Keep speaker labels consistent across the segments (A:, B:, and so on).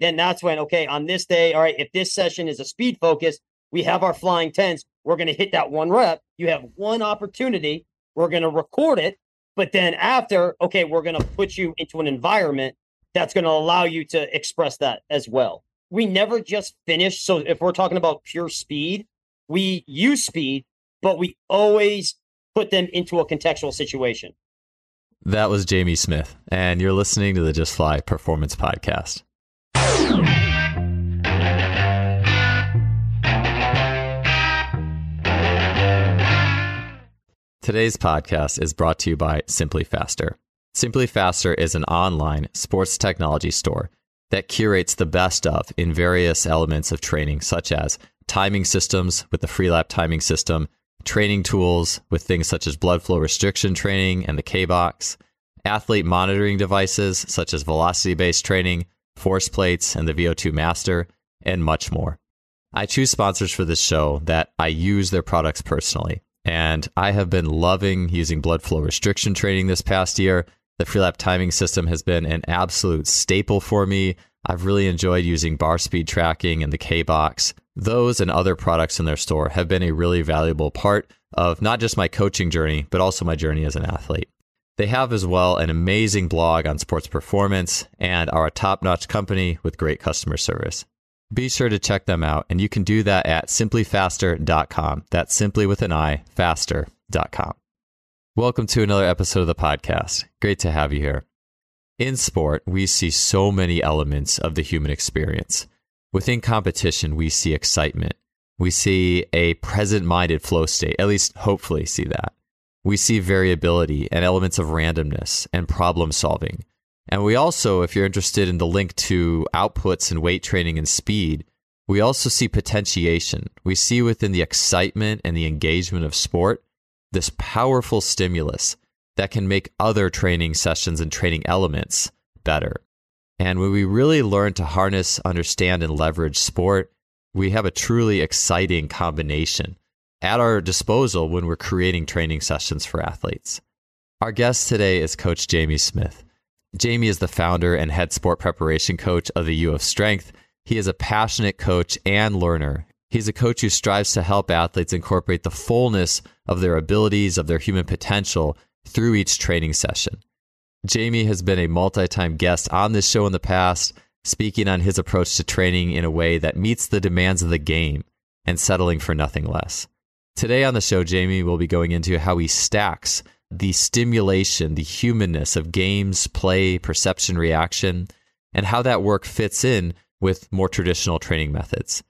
A: then that's when, okay, on this day, all right, if this session is a speed focus, we have our flying tens. We're going to hit that one rep. You have one opportunity. We're going to record it. But then after, okay, we're going to put you into an environment that's going to allow you to express that as well. We never just finish. So if we're talking about pure speed, we use speed, but we always put them into a contextual situation.
B: That was Jamie Smith, and you're listening to the Just Fly Performance Podcast. Today's podcast is brought to you by Simply Faster. Simply Faster is an online sports technology store that curates the best of in various elements of training, such as timing systems with the Freelap timing system, training tools with things such as blood flow restriction training and the kBox, athlete monitoring devices such as velocity based training, force plates, and the VO2 Master, and much more. I choose sponsors for this show that I use their products personally. And I have been loving using blood flow restriction training this past year. The Freelap timing system has been an absolute staple for me. I've really enjoyed using bar speed tracking and the kBox. Those and other products in their store have been a really valuable part of not just my coaching journey, but also my journey as an athlete. They have as well an amazing blog on sports performance and are a top notch company with great customer service. Be sure to check them out, and you can do that at simplyfaster.com. That's simply with an I, faster.com. Welcome to another episode of the podcast. Great to have you here. In sport, we see so many elements of the human experience. Within competition, we see excitement. We see a present minded flow state, at least hopefully see that. We see variability and elements of randomness and problem solving. And we also, if you're interested in the link to outputs and weight training and speed, we also see potentiation. We see within the excitement and the engagement of sport this powerful stimulus that can make other training sessions and training elements better. And when we really learn to harness, understand, and leverage sport, we have a truly exciting combination at our disposal when we're creating training sessions for athletes. Our guest today is Coach Jamie Smith. Jamie is the founder and head sport preparation coach of the U of Strength. He is a passionate coach and learner. He's a coach who strives to help athletes incorporate the fullness of their abilities, of their human potential through each training session. Jamie has been a multi time guest on this show in the past, speaking on his approach to training in a way that meets the demands of the game and settling for nothing less. Today on the show, Jamie will be going into how he stacks the stimulation, the humanness of games, play, perception, reaction, and how that work fits in with more traditional training methods.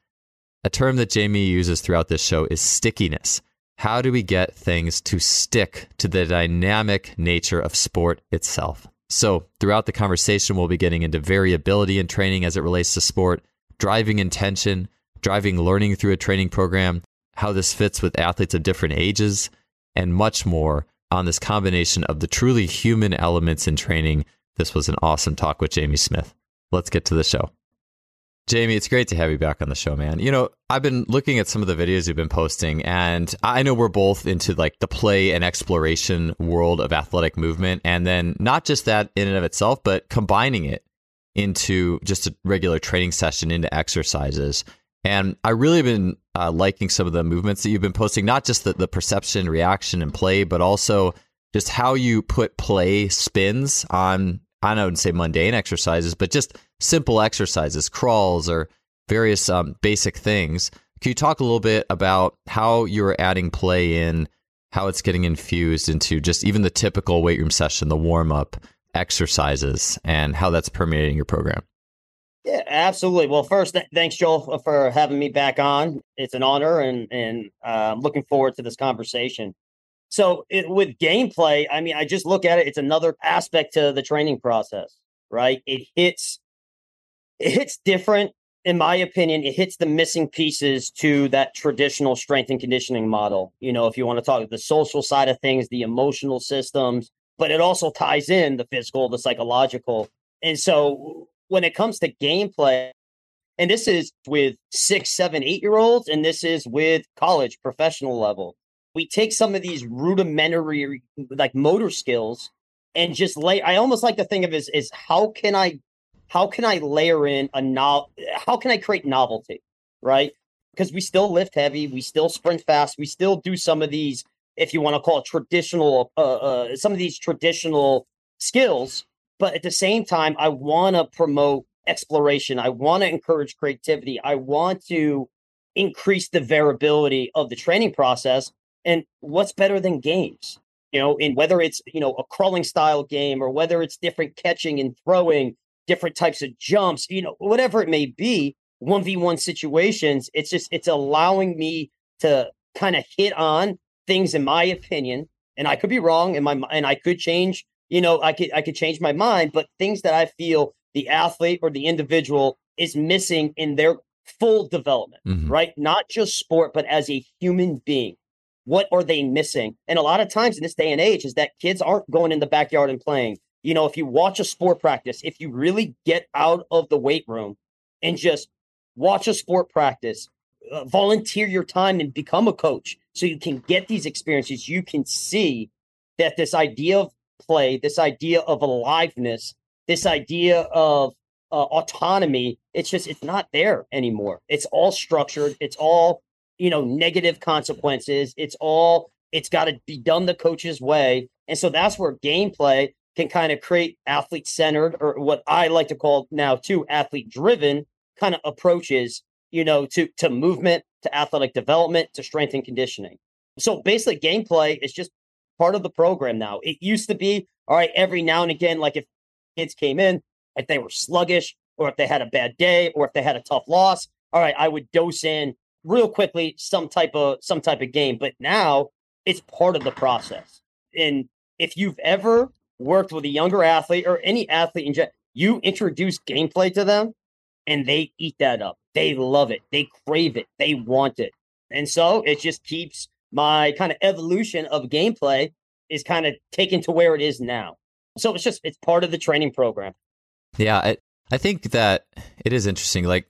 B: A term that Jamie uses throughout this show is stickiness. How do we get things to stick to the dynamic nature of sport itself? So, throughout the conversation, we'll be getting into variability in training as it relates to sport, driving intention, driving learning through a training program, how this fits with athletes of different ages, and much more on this combination of the truly human elements in training. This was an awesome talk with Jamie Smith. Let's get to the show. Jamie, it's great to have you back on the show, man. You know, I've been looking at some of the videos you've been posting, and I know we're both into like the play and exploration world of athletic movement. And then not just that in and of itself, but combining it into just a regular training session into exercises. And I really been uh, liking some of the movements that you've been posting, not just the, the perception, reaction, and play, but also just how you put play spins on, I don't say mundane exercises, but just simple exercises, crawls, or various um, basic things. Can you talk a little bit about how you're adding play in, how it's getting infused into just even the typical weight room session, the warm up exercises, and how that's permeating your program?
A: Yeah, absolutely. Well, first, th- thanks, Joel, for having me back on. It's an honor, and and uh, I'm looking forward to this conversation. So, it, with gameplay, I mean, I just look at it; it's another aspect to the training process, right? It hits, it hits different, in my opinion. It hits the missing pieces to that traditional strength and conditioning model. You know, if you want to talk the social side of things, the emotional systems, but it also ties in the physical, the psychological, and so when it comes to gameplay, and this is with six, seven, eight year olds, and this is with college professional level. We take some of these rudimentary like motor skills and just lay. I almost like to think of as is how can I how can I layer in a no how can I create novelty, right? Because we still lift heavy, we still sprint fast, we still do some of these, if you want to call it traditional, uh, uh, some of these traditional skills. But at the same time, I want to promote exploration. I want to encourage creativity. I want to increase the variability of the training process. And what's better than games? You know, in whether it's, you know, a crawling style game or whether it's different catching and throwing, different types of jumps, you know, whatever it may be, 1v1 situations, it's just it's allowing me to kind of hit on things in my opinion, and I could be wrong and my and I could change, you know, I could I could change my mind, but things that I feel the athlete or the individual is missing in their full development, mm-hmm. right? Not just sport, but as a human being. What are they missing? And a lot of times in this day and age is that kids aren't going in the backyard and playing. You know, if you watch a sport practice, if you really get out of the weight room and just watch a sport practice, uh, volunteer your time and become a coach so you can get these experiences, you can see that this idea of play, this idea of aliveness, this idea of uh, autonomy it's just it's not there anymore. It's all structured. It's all you know negative consequences. It's all it's got to be done the coach's way. And so that's where gameplay can kind of create athlete centered or what i like to call now too athlete driven kind of approaches you know to to movement to athletic development to strength and conditioning. So basically gameplay is just part of the program now it used to be all right every now and again like if kids came in if they were sluggish or if they had a bad day or if they had a tough loss, all right, I would dose in real quickly some type of some type of game. But now it's part of the process. And if you've ever worked with a younger athlete or any athlete in general, you introduce gameplay to them and they eat that up. They love it. They crave it. They want it. And so it just keeps my kind of evolution of gameplay is kind of taken to where it is now. So it's just it's part of the training program.
B: Yeah, I, I think that it is interesting. Like,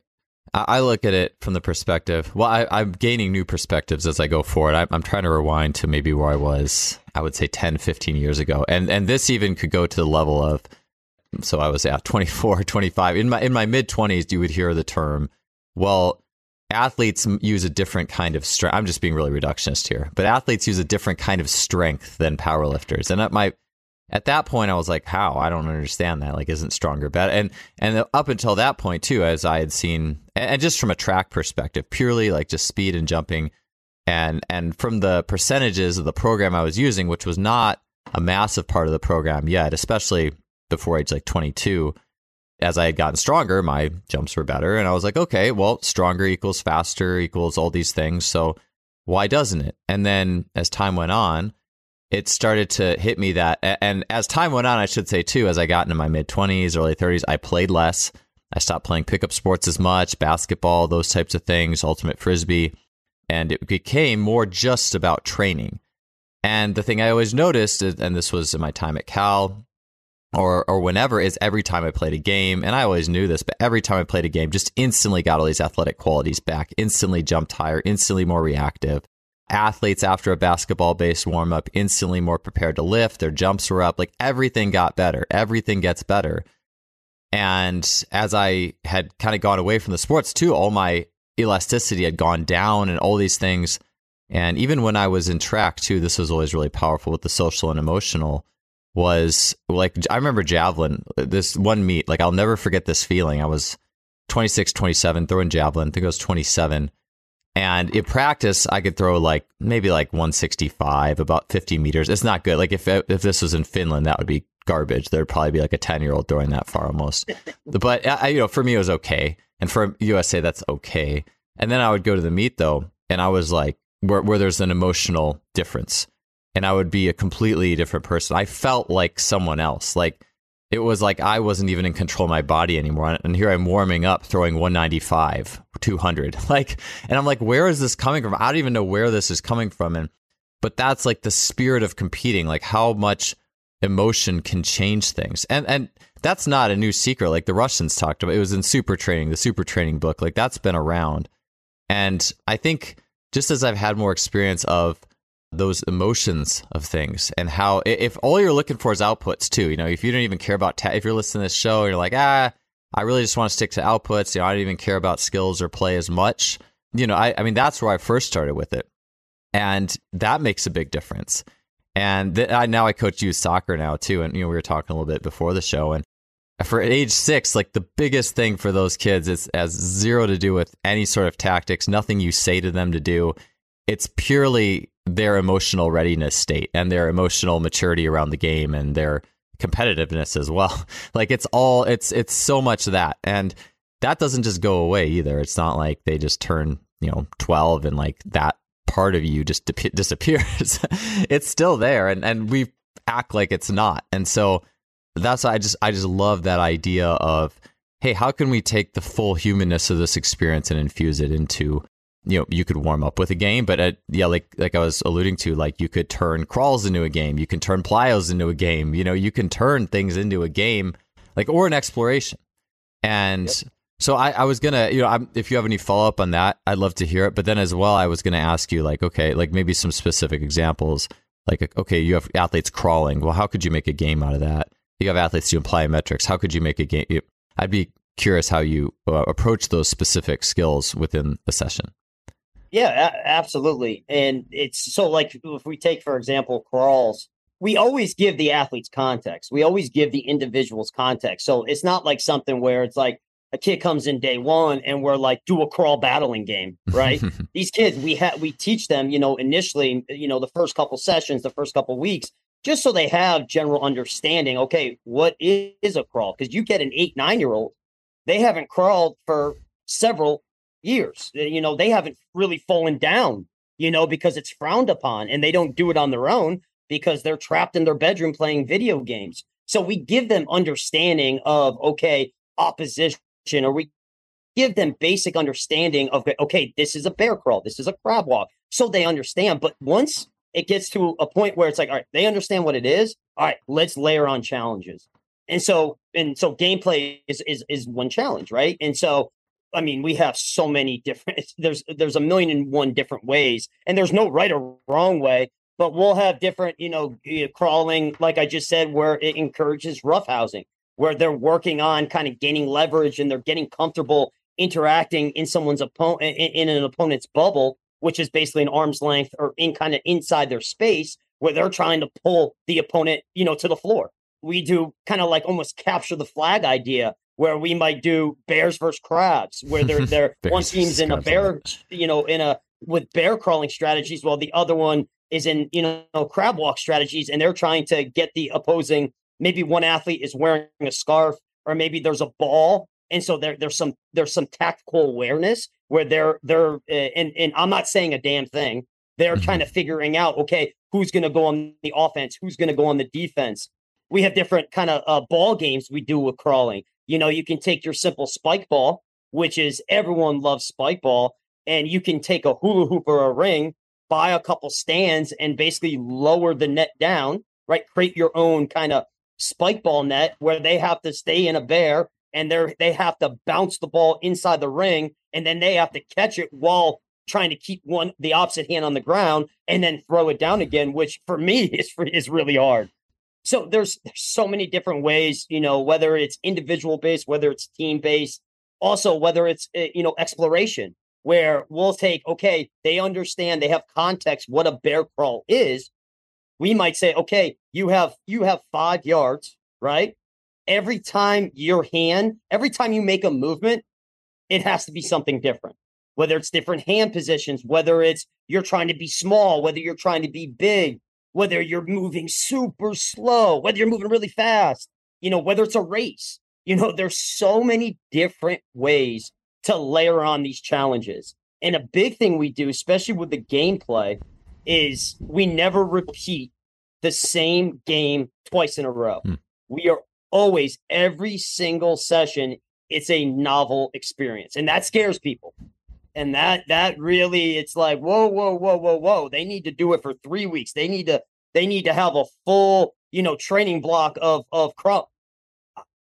B: I, look at it from the perspective. Well, I, am gaining new perspectives as I go forward. I, I'm trying to rewind to maybe where I was. I would say 10, 15 years ago, and and this even could go to the level of. So I was at 24, 25. In my in my mid 20s, you would hear the term, well, athletes use a different kind of strength. I'm just being really reductionist here, but athletes use a different kind of strength than powerlifters. And at my at that point I was like, how? I don't understand that. Like, isn't stronger better? And and up until that point too, as I had seen, and just from a track perspective, purely like just speed and jumping, and and from the percentages of the program I was using, which was not a massive part of the program yet, especially before age like 22. As I had gotten stronger, my jumps were better, and I was like, okay, well, stronger equals faster equals all these things. So why doesn't it? And then as time went on, it started to hit me that, and as time went on, I should say too, as I got into my mid 20s, early 30s, I played less. I stopped playing pickup sports as much, basketball, those types of things, ultimate frisbee, and it became more just about training. And the thing I always noticed, and this was in my time at Cal or or whenever, is every time I played a game, and I always knew this, but every time I played a game, just instantly got all these athletic qualities back, instantly jumped higher, instantly more reactive athletes after a basketball based warm up instantly more prepared to lift. Their jumps were up. Like everything got better. Everything gets better. And as I had kind of gone away from the sports too, all my elasticity had gone down and all these things. And even when I was in track too, this was always really powerful with the social and emotional. Was like, I remember javelin, this one meet, like, I'll never forget this feeling. I was 26, 27, throwing javelin. I think I was 27 and in practice, I could throw like maybe like 165, about 50 meters. It's not good. Like if if this was in Finland, that would be garbage. There'd probably be like a 10 year old throwing that far almost. but I, you know, for me, it was okay, and for USA, that's okay. And then I would go to the meet though, and I was like, where where there's an emotional difference, and I would be a completely different person. I felt like someone else. Like it was like I wasn't even in control of my body anymore. And here I'm warming up, throwing 195, 200. Like, and I'm like, where is this coming from? I don't even know where this is coming from. And, but that's like the spirit of competing, like how much emotion can change things. And, and that's not a new secret. Like the Russians talked about, it was in super training, the super training book. Like that's been around. And I think just as I've had more experience of those emotions of things and how if all you're looking for is outputs too you know if you don't even care about ta- if you're listening to this show you're like ah I really just want to stick to outputs. You know, I don't even care about skills or play as much. You know, I, I mean, that's where I first started with it. And that makes a big difference. And th- I, now I coach youth soccer now too. And, you know, we were talking a little bit before the show. And for age six, like the biggest thing for those kids is has zero to do with any sort of tactics, nothing you say to them to do. It's purely their emotional readiness state and their emotional maturity around the game and their competitiveness as well. Like it's all it's it's so much that and that doesn't just go away either. It's not like they just turn, you know, 12 and like that part of you just di- disappears. it's still there and and we act like it's not. And so that's I just I just love that idea of hey, how can we take the full humanness of this experience and infuse it into you know you could warm up with a game but uh, yeah like like i was alluding to like you could turn crawls into a game. You can turn plyos into a game. You know you can turn things into a game like or an exploration. And yep. so I, I was gonna you know I'm, if you have any follow-up on that i'd love to hear it. But then as well i was gonna ask you like okay like maybe some specific examples like okay you have athletes crawling. Well how could you make a game out of that? You have athletes doing plyometrics. How could you make a game? I'd be curious how you uh, approach those specific skills within a session
A: yeah, a- absolutely. And it's so like if we take, for example, crawls, we always give the athletes context. We always give the individuals context. So it's not like something where it's like a kid comes in day one and we're like, do a crawl battling game, right? These kids, we have we teach them, you know, initially, you know, the first couple sessions, the first couple weeks, just so they have general understanding. Okay, what is a crawl? Because you get an eight, nine year old, they haven't crawled for several years. Uh, you know, they haven't really fallen down, you know, because it's frowned upon and they don't do it on their own because they're trapped in their bedroom playing video games. So we give them understanding of, okay, opposition, or we give them basic understanding of, okay, this is a bear crawl, this is a crab walk. So they understand. But once it gets to a point where it's like, all right, they understand what it is. All right, let's layer on challenges. And so, and so gameplay is, is, is one challenge, right? And so I mean, we have so many different. There's there's a million and one different ways, and there's no right or wrong way. But we'll have different, you know, crawling, like I just said, where it encourages roughhousing, where they're working on kind of gaining leverage and they're getting comfortable interacting in someone's opponent in, in an opponent's bubble, which is basically an arm's length or in kind of inside their space, where they're trying to pull the opponent, you know, to the floor. We do kind of like almost capture the flag idea, where we might do bears versus crabs, where they're they're one team's in a bear, you know, in a with bear crawling strategies, while the other one is in you know crab walk strategies, and they're trying to get the opposing. Maybe one athlete is wearing a scarf, or maybe there's a ball, and so there there's some there's some tactical awareness where they're they're uh, and and I'm not saying a damn thing. They're mm-hmm. kind of figuring out okay who's going to go on the offense, who's going to go on the defense. We have different kind of uh, ball games we do with crawling. You know, you can take your simple spike ball, which is everyone loves spike ball, and you can take a hula hoop or a ring, buy a couple stands, and basically lower the net down, right? Create your own kind of spike ball net where they have to stay in a bear and they're they have to bounce the ball inside the ring and then they have to catch it while trying to keep one the opposite hand on the ground and then throw it down again which for me is is really hard so there's, there's so many different ways, you know, whether it's individual based, whether it's team based, also whether it's eh, you know exploration, where we'll take okay, they understand, they have context what a bear crawl is. We might say, okay, you have you have five yards, right? Every time your hand, every time you make a movement, it has to be something different. Whether it's different hand positions, whether it's you're trying to be small, whether you're trying to be big, whether you're moving super slow, whether you're moving really fast, you know, whether it's a race. You know, there's so many different ways to layer on these challenges. And a big thing we do, especially with the gameplay, is we never repeat the same game twice in a row. Hmm. We are always, every single session, it's a novel experience. And that scares people and that that really it's like whoa whoa whoa whoa whoa they need to do it for three weeks. They need to they need to have a full you know training block of of crawl.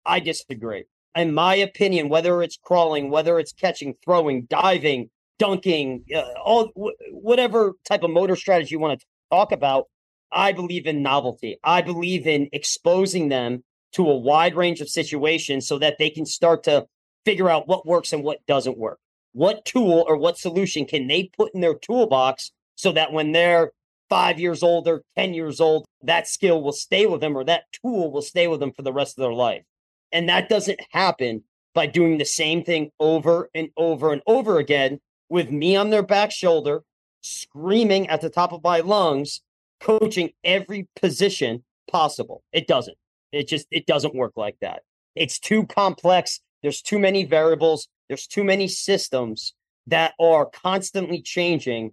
A: I disagree. In my opinion whether it's crawling whether it's catching throwing diving dunking uh, all whatever type of motor strategy you want to talk about i believe in novelty. I believe in exposing them to a wide range of situations so that they can start to figure out what works and what doesn't work. What tool or what solution can they put in their toolbox so that when they're five years old or 10 years old, that skill will stay with them or that tool will stay with them for the rest of their life. And that doesn't happen by doing the same thing over and over and over again with me on their back shoulder, screaming at the top of my lungs, coaching every position possible. It doesn't. It just it doesn't work like that. It's too complex. There's too many variables. There's too many systems that are constantly changing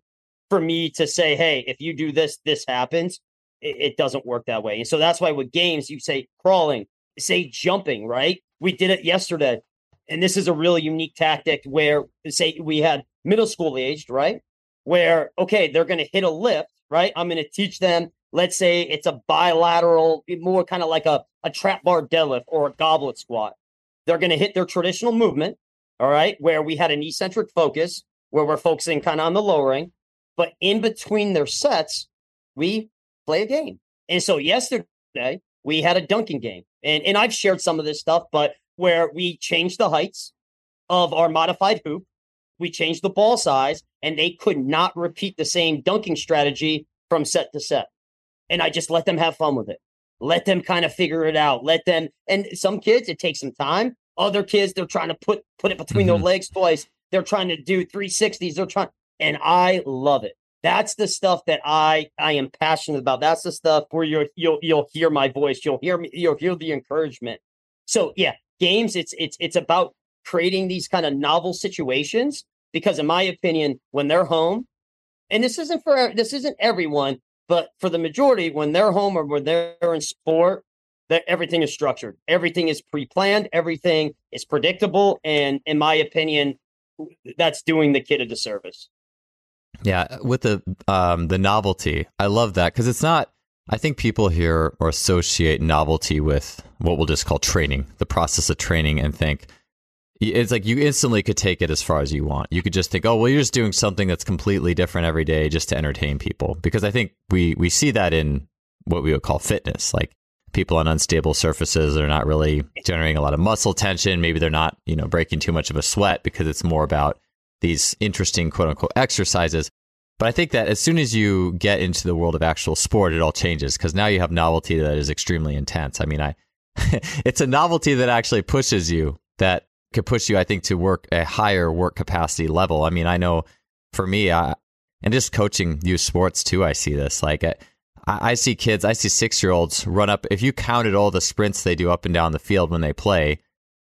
A: for me to say, hey, if you do this, this happens. It, it doesn't work that way. And so that's why with games, you say crawling, say jumping, right? We did it yesterday. And this is a really unique tactic where, say, we had middle school aged, right? Where, okay, they're going to hit a lift, right? I'm going to teach them, let's say it's a bilateral, more kind of like a, a trap bar deadlift or a goblet squat. They're going to hit their traditional movement, all right, where we had an eccentric focus, where we're focusing kind of on the lowering. But in between their sets, we play a game. And so yesterday, we had a dunking game. And, and I've shared some of this stuff, but where we changed the heights of our modified hoop, we changed the ball size, and they could not repeat the same dunking strategy from set to set. And I just let them have fun with it. Let them kind of figure it out. Let them, and some kids, it takes some time. Other kids, they're trying to put put it between mm-hmm. their legs twice. They're trying to do 360s. They're trying, and I love it. That's the stuff that I I am passionate about. That's the stuff where you'll you'll you'll hear my voice. You'll hear me. You'll hear the encouragement. So yeah, games. It's it's it's about creating these kind of novel situations because, in my opinion, when they're home, and this isn't for this isn't everyone, but for the majority, when they're home or when they're in sport, that everything is structured, everything is pre-planned, everything is predictable, and in my opinion, that's doing the kid a disservice.
B: Yeah, with the um, the novelty, I love that because it's not. I think people here or associate novelty with what we'll just call training, the process of training, and think it's like you instantly could take it as far as you want. You could just think, oh, well, you're just doing something that's completely different every day just to entertain people. Because I think we we see that in what we would call fitness, like people on unstable surfaces are not really generating a lot of muscle tension. Maybe they're not, you know, breaking too much of a sweat because it's more about these interesting quote unquote exercises. But I think that as soon as you get into the world of actual sport, it all changes because now you have novelty that is extremely intense. I mean, I it's a novelty that actually pushes you that could push you, I think, to work a higher work capacity level. I mean, I know for me, I, and just coaching youth sports too, I see this. Like, I, I see kids, I see six year olds run up. If you counted all the sprints they do up and down the field when they play,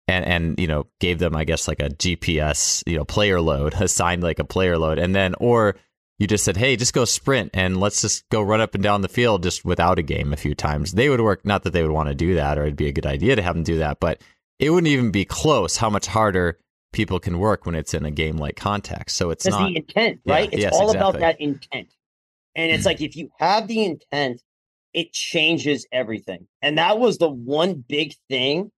B: and and you know gave them I guess like a GPS you know player load assigned like a player load and then or you just said hey just go sprint and let's just go run up and down the field just without a game a few times they would work not that they would want to do that or it'd be a good idea to have them do that but it wouldn't even be close how much harder people can work when it's in a game like context so it's not
A: the intent right yeah, it's yes, all exactly. about that intent and it's like if you have the intent it changes everything and that was the one big thing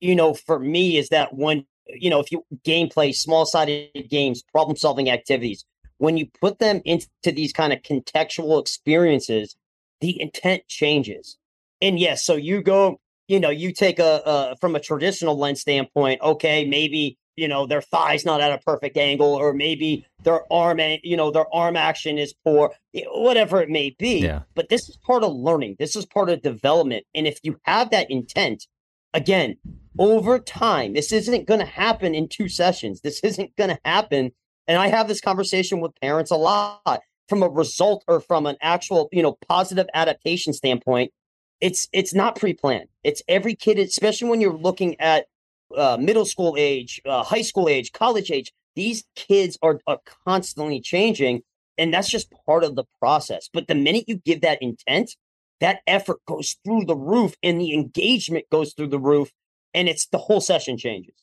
A: you know, for me is that when, you know, if you gameplay, small sided games, problem solving activities, when you put them into these kind of contextual experiences, the intent changes. And yes, so you go, you know, you take a, a from a traditional lens standpoint, okay, maybe you know their thighs not at a perfect angle or maybe their arm you know their arm action is poor whatever it may be yeah. but this is part of learning this is part of development and if you have that intent again over time. This isn't going to happen in two sessions. This isn't going to happen. And I have this conversation with parents a lot from a result or from an actual, you know, positive adaptation standpoint. It's it's not pre-planned. It's every kid, especially when you're looking at uh, middle school age, uh, high school age, college age. These kids are, are constantly changing, and that's just part of the process. But the minute you give that intent, that effort goes through the roof, and the engagement goes through the roof, and it's the whole session changes.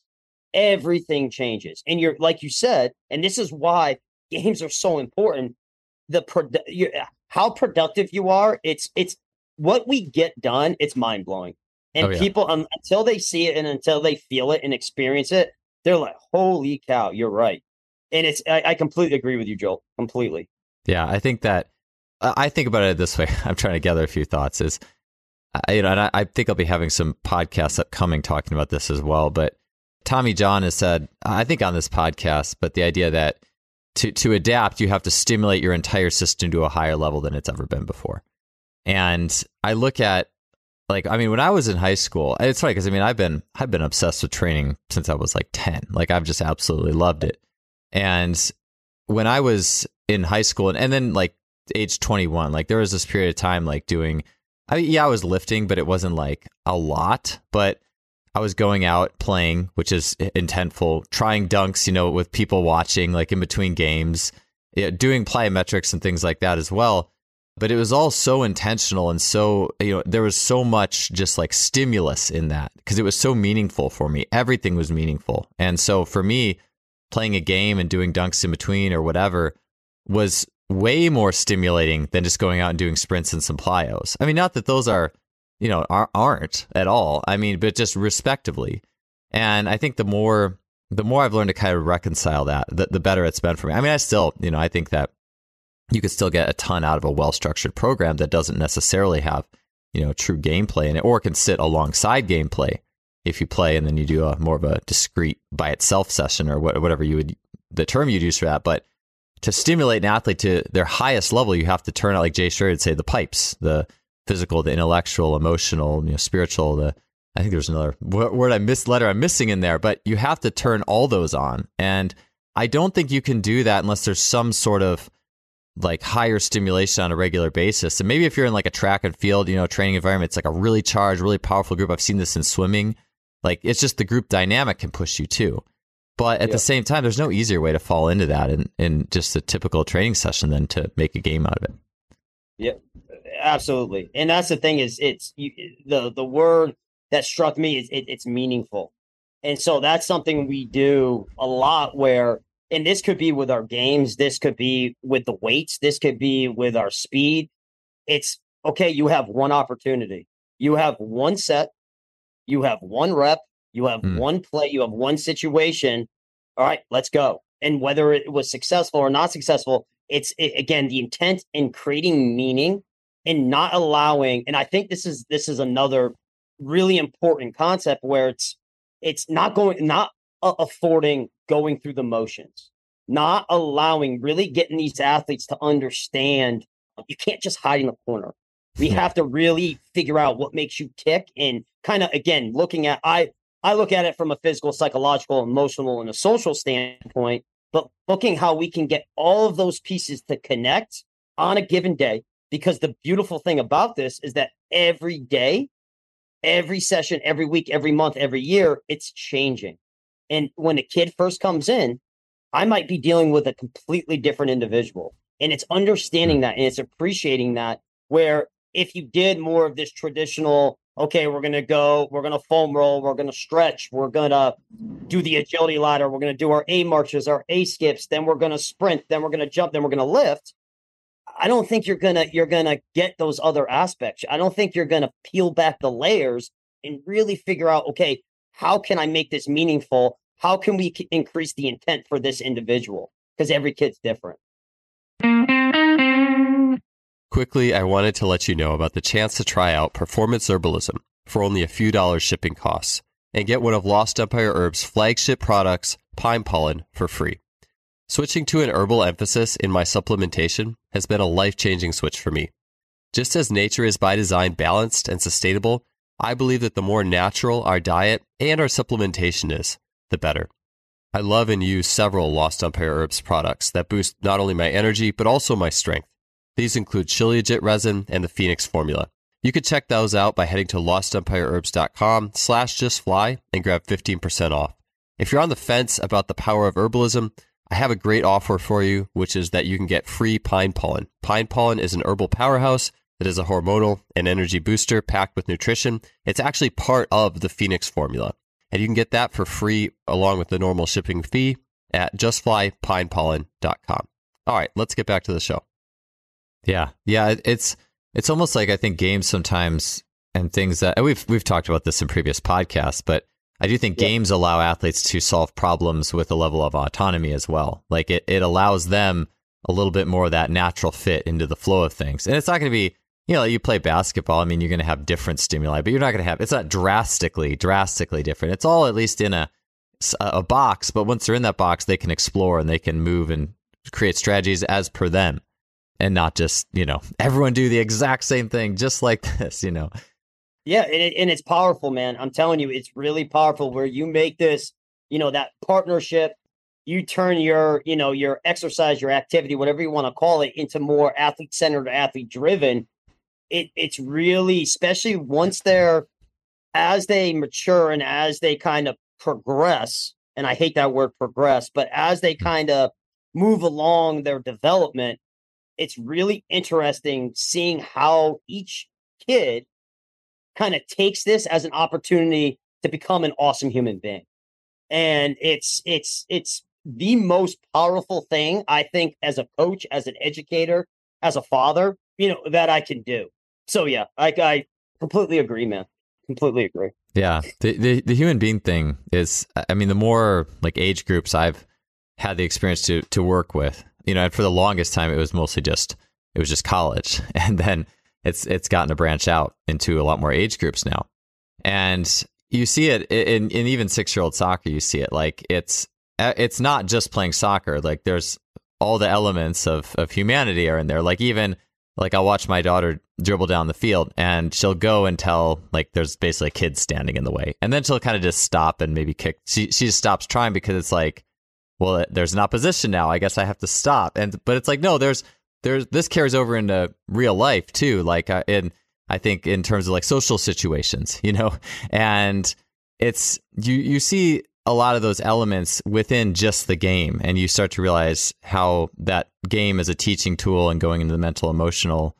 A: Everything changes. And you're like you said, and this is why games are so important. The produ- how productive you are, it's it's what we get done, it's mind blowing. And oh, yeah. people um, until they see it and until they feel it and experience it, they're like, "Holy cow, you're right." And it's I, I completely agree with you, Joel. Completely.
B: Yeah, I think that I think about it this way. I'm trying to gather a few thoughts. Is I, you know, and I, I think I'll be having some podcasts upcoming talking about this as well. But Tommy John has said, I think on this podcast, but the idea that to to adapt, you have to stimulate your entire system to a higher level than it's ever been before. And I look at like I mean, when I was in high school, it's funny because I mean I've been I've been obsessed with training since I was like ten. Like I've just absolutely loved it. And when I was in high school and, and then like age twenty one, like there was this period of time like doing I mean, yeah, I was lifting, but it wasn't like a lot. But I was going out playing, which is intentful, trying dunks, you know, with people watching, like in between games, yeah, doing plyometrics and things like that as well. But it was all so intentional and so, you know, there was so much just like stimulus in that because it was so meaningful for me. Everything was meaningful. And so for me, playing a game and doing dunks in between or whatever was way more stimulating than just going out and doing sprints and some plyos. I mean, not that those are you know, aren't at all. I mean, but just respectively. And I think the more the more I've learned to kind of reconcile that, the, the better it's been for me. I mean, I still, you know, I think that you could still get a ton out of a well structured program that doesn't necessarily have, you know, true gameplay in it, or can sit alongside gameplay if you play and then you do a more of a discrete by itself session or whatever you would the term you'd use for that. But to stimulate an athlete to their highest level, you have to turn out like Jay Sherry would say the pipes, the physical, the intellectual, emotional, you know, spiritual, the I think there's another word I missed letter I'm missing in there, but you have to turn all those on. And I don't think you can do that unless there's some sort of like higher stimulation on a regular basis. And maybe if you're in like a track and field, you know, training environment, it's like a really charged, really powerful group. I've seen this in swimming. Like it's just the group dynamic can push you too. But at the same time, there's no easier way to fall into that in, in just a typical training session than to make a game out of it.
A: Yeah, absolutely. And that's the thing is it's you, the the word that struck me is it, it's meaningful. And so that's something we do a lot where and this could be with our games, this could be with the weights, this could be with our speed. It's okay, you have one opportunity. You have one set, you have one rep, you have mm. one play, you have one situation. All right, let's go. And whether it was successful or not successful, it's it, again the intent in creating meaning and not allowing and i think this is this is another really important concept where it's it's not going not affording going through the motions not allowing really getting these athletes to understand you can't just hide in the corner we have to really figure out what makes you tick and kind of again looking at i i look at it from a physical psychological emotional and a social standpoint but looking how we can get all of those pieces to connect on a given day because the beautiful thing about this is that every day, every session, every week, every month, every year, it's changing. And when a kid first comes in, I might be dealing with a completely different individual. And it's understanding mm. that and it's appreciating that. Where if you did more of this traditional, okay, we're going to go, we're going to foam roll, we're going to stretch, we're going to do the agility ladder, we're going to do our A marches, our A skips, then we're going to sprint, then we're going to jump, then we're going to lift I don't think you're gonna you're gonna get those other aspects. I don't think you're gonna peel back the layers and really figure out, okay, how can I make this meaningful? How can we increase the intent for this individual? Because every kid's different.
B: Quickly, I wanted to let you know about the chance to try out Performance Herbalism for only a few dollars shipping costs and get one of Lost Empire Herb's flagship products, Pine Pollen, for free. Switching to an herbal emphasis in my supplementation has been a life changing switch for me. Just as nature is by design balanced and sustainable, I believe that the more natural our diet and our supplementation is, the better. I love and use several Lost Empire Herbs products that boost not only my energy, but also my strength. These include Shilajit resin and the Phoenix formula. You can check those out by heading to lostempireherbs.com slash justfly and grab 15% off. If you're on the fence about the power of herbalism, I have a great offer for you, which is that you can get free pine pollen. Pine pollen is an herbal powerhouse that is a hormonal and energy booster packed with nutrition. It's actually part of the Phoenix formula. And you can get that for free along with the normal shipping fee at justflypinepollen.com. All right, let's get back to the show. Yeah. Yeah, it's it's almost like I think games sometimes and things that we've we've talked about this in previous podcasts, but I do think yeah. games allow athletes to solve problems with a level of autonomy as well. Like it, it allows them a little bit more of that natural fit into the flow of things. And it's not going to be you know, you play basketball. I mean, you're going to have different stimuli, but you're not going to have. It's not drastically, drastically different. It's all at least in a a box. But once they're in that box, they can explore and they can move and create strategies as per them, and not just you know everyone do the exact same thing just like this. You know.
A: Yeah, and, it, and it's powerful, man. I'm telling you, it's really powerful. Where you make this, you know, that partnership you turn your you know your exercise your activity whatever you want to call it into more athlete centered athlete driven it it's really especially once they're as they mature and as they kind of progress and i hate that word progress but as they kind of move along their development it's really interesting seeing how each kid kind of takes this as an opportunity to become an awesome human being and it's it's it's the most powerful thing I think as a coach, as an educator, as a father, you know, that I can do. So yeah, I, I completely agree, man. Completely agree.
B: Yeah, the, the the human being thing is, I mean, the more like age groups I've had the experience to to work with, you know, and for the longest time it was mostly just it was just college, and then it's it's gotten to branch out into a lot more age groups now, and you see it in in even six year old soccer. You see it like it's uh, it's not just playing soccer. Like there's all the elements of of humanity are in there. Like even like I'll watch my daughter dribble down the field and she'll go until like there's basically a kid standing in the way. And then she'll kind of just stop and maybe kick. She she just stops trying because it's like, well, there's an opposition now. I guess I have to stop. And but it's like no, there's there's this carries over into real life too. Like uh, in I think in terms of like social situations, you know, and it's you you see a lot of those elements within just the game and you start to realize how that game is a teaching tool and going into the mental emotional.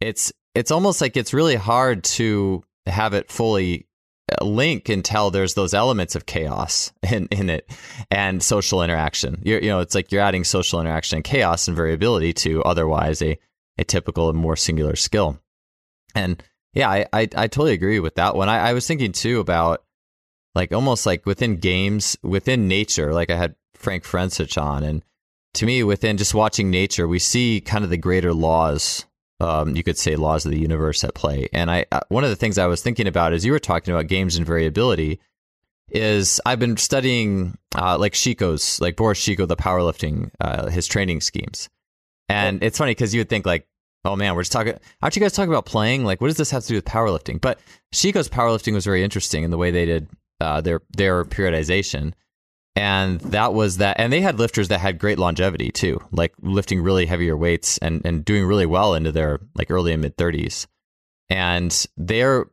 B: It's it's almost like it's really hard to have it fully uh, link until there's those elements of chaos in, in it and social interaction. You're, you know it's like you're adding social interaction and chaos and variability to otherwise a, a typical and more singular skill. And yeah i i, I totally agree with that one. I, I was thinking too about like almost like within games, within nature. Like I had Frank Forencich on, and to me, within just watching nature, we see kind of the greater laws. Um, you could say laws of the universe at play. And I, uh, one of the things I was thinking about as you were talking about games and variability is I've been studying uh, like Sheiko's, like Boris Sheiko, the powerlifting, uh, his training schemes. And it's funny because you would think like, oh man, we're just talking. Aren't you guys talking about playing? Like, what does this have to do with powerlifting? But Sheiko's powerlifting was very interesting in the way they did uh, their their periodization, and that was that. And they had lifters that had great longevity too, like lifting really heavier weights and and doing really well into their like early and mid thirties. And their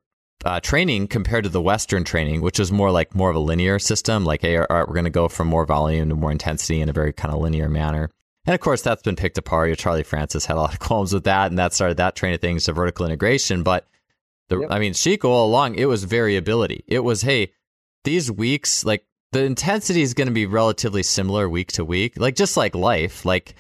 B: uh, training compared to the Western training, which was more like more of a linear system, like hey, all right, we're going to go from more volume to more intensity in a very kind of linear manner. And of course, that's been picked apart. Charlie Francis had a lot of qualms with that, and that started that train of things to vertical integration. But the, yep. I mean, Sheik all along, it was variability. It was, hey, these weeks, like the intensity is going to be relatively similar week to week, like just like life. Like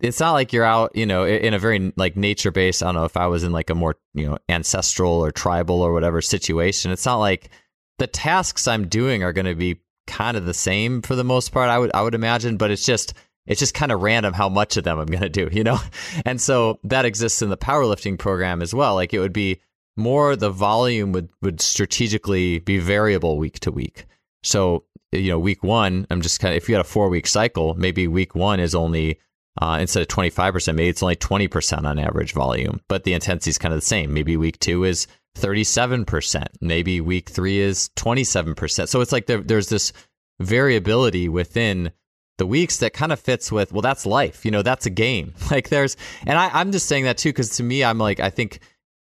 B: it's not like you're out, you know, in a very like nature based. I don't know if I was in like a more, you know, ancestral or tribal or whatever situation. It's not like the tasks I'm doing are going to be kind of the same for the most part. I would I would imagine, but it's just it's just kind of random how much of them I'm going to do, you know? And so that exists in the powerlifting program as well. Like it would be more the volume would, would strategically be variable week to week. So, you know, week one, I'm just kind of, if you had a four week cycle, maybe week one is only, uh, instead of 25%, maybe it's only 20% on average volume, but the intensity is kind of the same. Maybe week two is 37%. Maybe week three is 27%. So it's like there, there's this variability within the weeks that kind of fits with, well, that's life. You know, that's a game. Like there's, and I, I'm just saying that too, because to me, I'm like, I think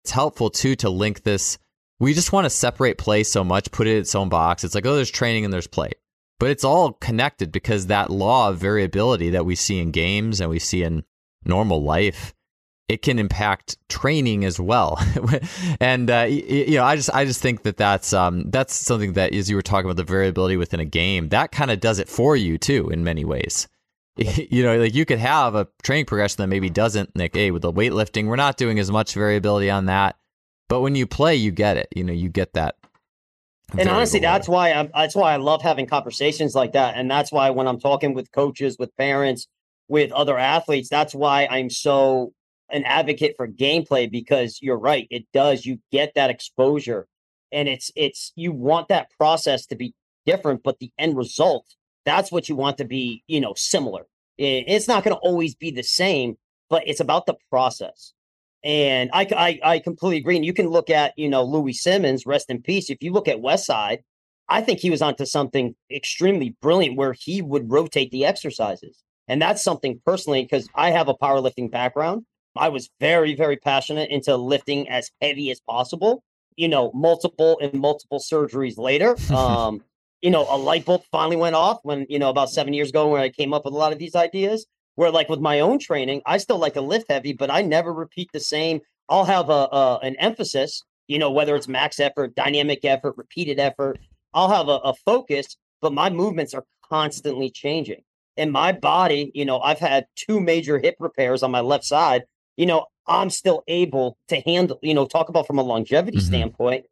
B: it's helpful too to link this. We just want to separate play so much, put it in its own box. It's like, oh, there's training and there's play. But it's all connected because that law of variability that we see in games and we see in normal life, it can impact training as well. and uh, you know, I just I just think that that's um, that's something that as you were talking about the variability within a game, that kind of does it for you too in many ways. you know, like you could have a training progression that maybe doesn't like, hey, with the weightlifting, we're not doing as much variability on that. But when you play, you get it. You know, you get that.
A: And honestly, that's why I'm that's why I love having conversations like that. And that's why when I'm talking with coaches, with parents, with other athletes, that's why I'm so an advocate for gameplay because you're right. It does. You get that exposure and it's, it's, you want that process to be different, but the end result, that's what you want to be, you know, similar. It's not going to always be the same, but it's about the process. And I, I, I completely agree. And you can look at, you know, Louie Simmons, rest in peace. If you look at Westside, I think he was onto something extremely brilliant where he would rotate the exercises. And that's something personally, because I have a powerlifting background. I was very, very passionate into lifting as heavy as possible. You know, multiple and multiple surgeries later. Um, you know, a light bulb finally went off when, you know, about seven years ago when I came up with a lot of these ideas. Where like with my own training, I still like to lift heavy, but I never repeat the same. I'll have a, a an emphasis, you know, whether it's max effort, dynamic effort, repeated effort. I'll have a, a focus, but my movements are constantly changing. And my body, you know, I've had two major hip repairs on my left side. You know, I'm still able to handle, you know, talk about from a longevity mm-hmm. standpoint.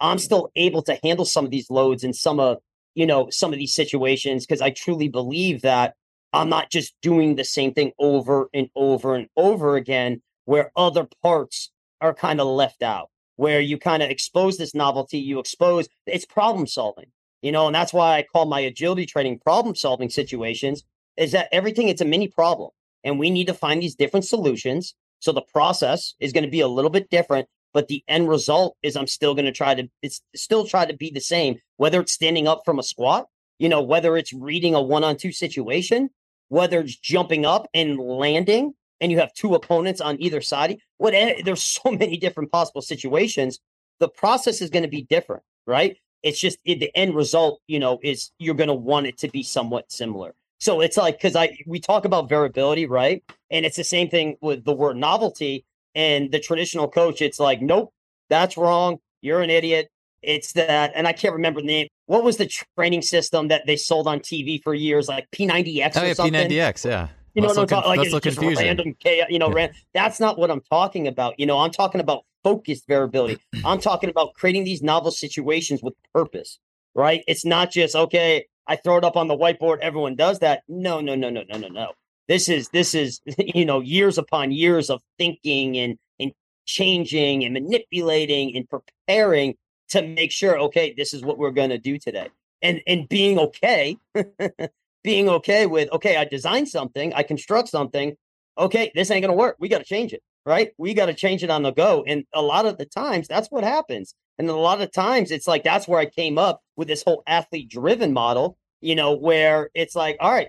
A: I'm still able to handle some of these loads and some of, you know, some of these situations because I truly believe that I'm not just doing the same thing over and over and over again where other parts are kind of left out, where you kind of expose this novelty, you expose it's problem solving, you know, and that's why I call my agility training problem solving situations is that everything it's a mini problem and we need to find these different solutions. So the process is going to be a little bit different, but the end result is I'm still going to try to it's still try to be the same, whether it's standing up from a squat, you know, whether it's reading a one on two situation, whether it's jumping up and landing and you have two opponents on either side. What there's so many different possible situations. The process is going to be different, right? It's just it, the end result, you know, is you're going to want it to be somewhat similar. So it's like because I we talk about variability, right? And it's the same thing with the word novelty and the traditional coach. It's like, nope, that's wrong. You're an idiot. It's that, and I can't remember the name. What was the training system that they sold on TV for years, like P90X oh, or yeah, something?
B: P90X, yeah.
A: You know what I'm talking? Like it's just confusion. random, you know, ran, that's not what I'm talking about. You know, I'm talking about focused variability. I'm talking about creating these novel situations with purpose, right? It's not just okay. I throw it up on the whiteboard. Everyone does that. No, no, no, no, no, no, no. This is this is you know years upon years of thinking and and changing and manipulating and preparing to make sure, okay, this is what we're going to do today. And and being okay, being okay with, okay, I designed something, I construct something. Okay, this ain't going to work. We got to change it, right? We got to change it on the go. And a lot of the times that's what happens. And a lot of times it's like that's where I came up with this whole athlete driven model, you know, where it's like, all right,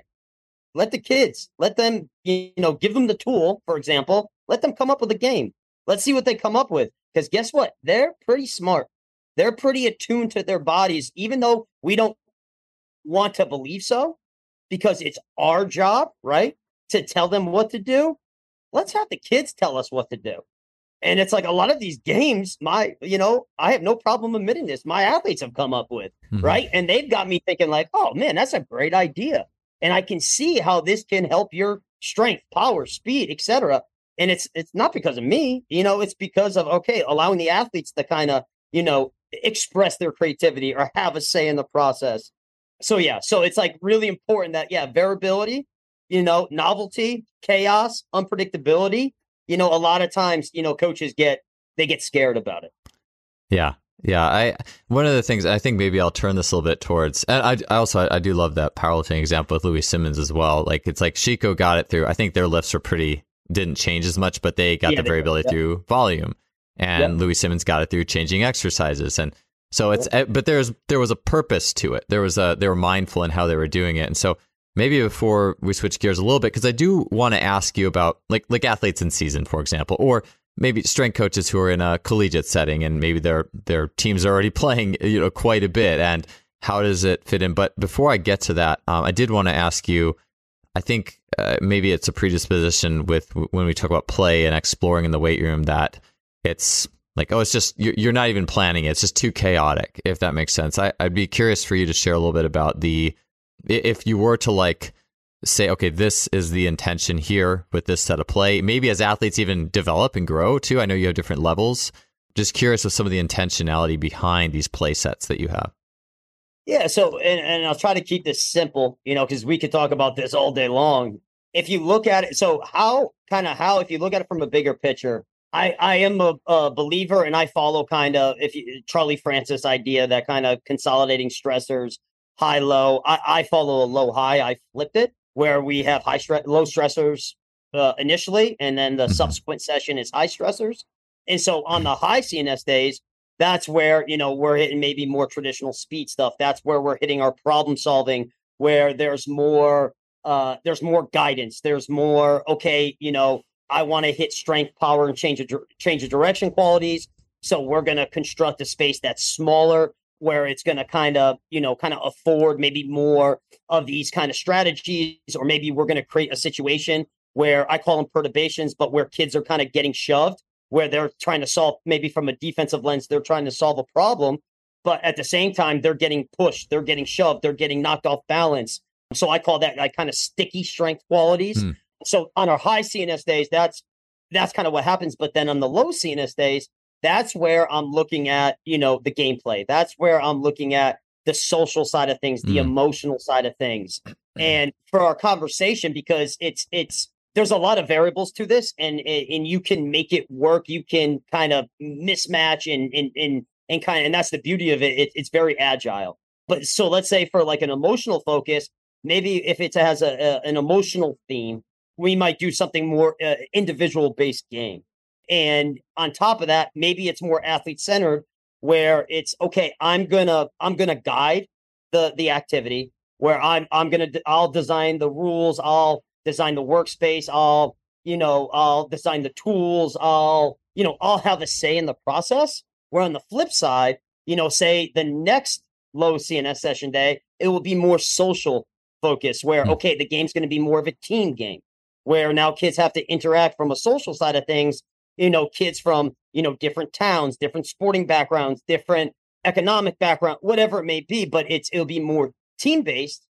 A: let the kids, let them, you know, give them the tool, for example, let them come up with a game. Let's see what they come up with. Because guess what? They're pretty smart. They're pretty attuned to their bodies, even though we don't want to believe so, because it's our job, right? To tell them what to do. Let's have the kids tell us what to do. And it's like a lot of these games, my, you know, I have no problem admitting this. My athletes have come up with, mm-hmm. right? And they've got me thinking, like, oh man, that's a great idea. And I can see how this can help your strength, power, speed, etc. And it's it's not because of me, you know, it's because of okay, allowing the athletes to kind of, you know, express their creativity or have a say in the process. So yeah, so it's like really important that yeah, variability, you know, novelty, chaos, unpredictability. You know, a lot of times, you know, coaches get they get scared about it.
B: Yeah. Yeah, I one of the things I think maybe I'll turn this a little bit towards, and I, I also I, do love that powerlifting example with Louie Simmons as well. Like it's like Sheiko got it through. I think their lifts were pretty didn't change as much, but they got yeah, the variability yeah. through volume and yep. Louie Simmons got it through changing exercises and so it's. Eh, but there's there was a purpose to it. There was a they were mindful in how they were doing it. And so maybe before we switch gears a little bit cuz I do want to ask you about like like athletes in season for example or maybe strength coaches who are in a collegiate setting and maybe their their teams are already playing you know quite a bit. And how does it fit in? But before I get to that um, I did want to ask you I think uh, maybe it's a predisposition with when we talk about play and exploring in the weight room that it's like oh it's just you're, you're not even planning it. It's just too chaotic if that makes sense. I, i'd be curious for you to share a little bit about the if you were to like say okay this is the intention here with this set of play. Maybe as athletes even develop and grow too. I know you have different levels. Just curious with some of the intentionality behind these play sets that you have.
A: Yeah so and, and i'll try to keep this simple you know because we could talk about this all day long. If you look at it, so how kind of how if you look at it from a bigger picture, I I am a, a believer and I follow kind of if you, Charlie Francis idea that kind of consolidating stressors, high low. I, I follow a low high. I flipped it where we have high stress, low stressors uh, initially, and then the mm-hmm. subsequent session is high stressors. And so on the high CNS days, that's where you know we're hitting maybe more traditional speed stuff. That's where we're hitting our problem solving, where there's more uh, there's more guidance. There's more okay, you know, I want to hit strength, power, and change of change of direction qualities. So we're going to construct a space that's smaller, where it's going to kind of you know kind of afford maybe more of these kind of strategies, or maybe we're going to create a situation where I call them perturbations, but where kids are kind of getting shoved, where they're trying to solve maybe from a defensive lens, they're trying to solve a problem, but at the same time, they're getting pushed, they're getting shoved, they're getting knocked off balance. So I call that like kind of sticky strength qualities. Hmm. So on our high CNS days, that's that's kind of what happens. But then on the low CNS days, that's where I'm looking at, you know, the gameplay. That's where I'm looking at the social side of things, the mm. emotional side of things. And for our conversation, because it's it's there's a lot of variables to this and and you can make it work you can kind of mismatch and and and, and kind of and that's the beauty of it. it it's very agile but so let's say for like an emotional focus maybe if it has a, a an emotional theme we might do something more uh, individual based game and on top of that maybe it's more athlete centered where it's okay i'm gonna i'm gonna guide the the activity where i'm i'm gonna i'll design the rules i'll design the workspace. I'll, you know, I'll design the tools. I'll, you know, I'll have a say in the process. Where on the flip side, you know, say the next low CNS session day, it will be more social focus where, mm-hmm. okay, the game's going to be more of a team game where now kids have to interact from a social side of things. You know, kids from, you know, different towns, different sporting backgrounds, different economic background, whatever it may be, but it's, it'll be more team based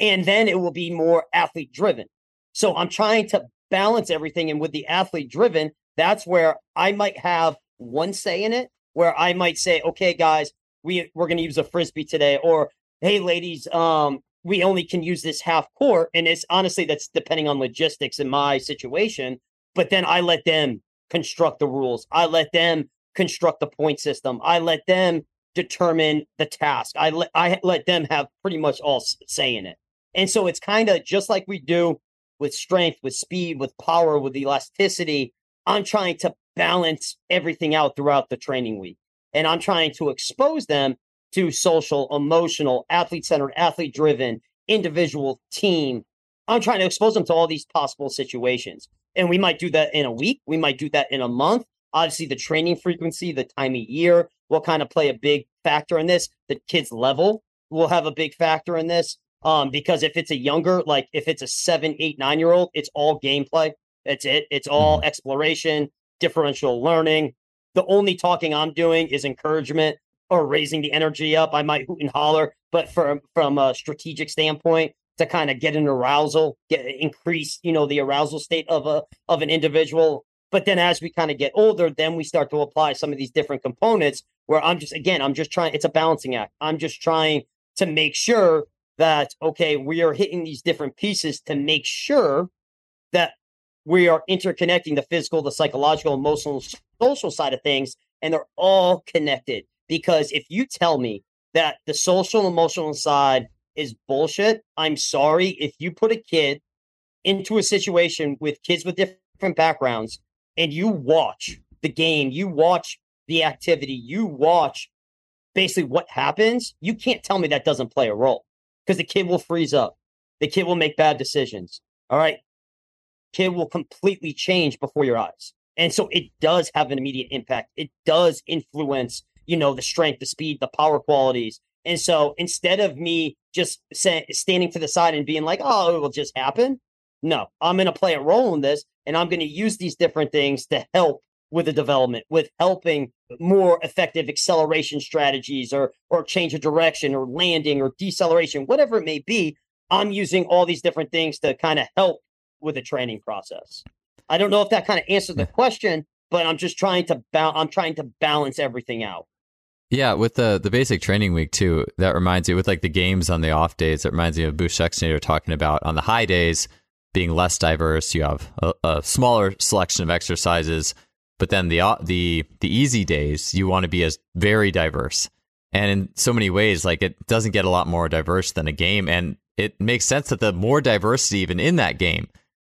A: and then it will be more athlete driven. So I'm trying to balance everything. And with the athlete driven, that's where I might have one say in it, where I might say, okay, guys, we, we're going to use a frisbee today, or hey, ladies, um, we only can use this half court. And it's honestly, that's depending on logistics in my situation. But then I let them construct the rules. I let them construct the point system. I let them determine the task. I let I let them have pretty much all say in it. And so it's kind of just like we do with strength, with speed, with power, with elasticity. I'm trying to balance everything out throughout the training week. And I'm trying to expose them to social, emotional, athlete centered, athlete driven, individual, team. I'm trying to expose them to all these possible situations. And we might do that in a week. We might do that in a month. Obviously, the training frequency, the time of year will kind of play a big factor in this. The kids' level will have a big factor in this. Um, because if it's a younger, like if it's a seven, eight, nine year old, it's all gameplay. That's it. It's all mm-hmm. exploration, differential learning. The only talking I'm doing is encouragement or raising the energy up. I might hoot and holler, but from from a strategic standpoint, to kind of get an arousal, get increase, you know, the arousal state of a of an individual. But then as we kind of get older, then we start to apply some of these different components where I'm just again, I'm just trying, it's a balancing act. I'm just trying to make sure that okay we are hitting these different pieces to make sure that we are interconnecting the physical the psychological emotional social side of things and they're all connected because if you tell me that the social emotional side is bullshit i'm sorry if you put a kid into a situation with kids with different backgrounds and you watch the game you watch the activity you watch basically what happens you can't tell me that doesn't play a role because the kid will freeze up. The kid will make bad decisions. All right. Kid will completely change before your eyes. And so it does have an immediate impact. It does influence, you know, the strength, the speed, the power qualities. And so instead of me just say, standing to the side and being like, oh, it will just happen. No, I'm going to play a role in this and I'm going to use these different things to help with the development, with helping more effective acceleration strategies or or change of direction or landing or deceleration, whatever it may be. I'm using all these different things to kind of help with the training process. I don't know if that kind of answers the question, but I'm just trying to ba- I'm trying to balance everything out.
B: Yeah, with the the basic training week too, that reminds me with like the games on the off days, it reminds me of Boo Schexnayder talking about on the high days, being less diverse. You have a, a smaller selection of exercises, but then the uh, the the easy days you want to be as very diverse. And in so many ways, like it doesn't get a lot more diverse than a game, and it makes sense that the more diversity even in that game,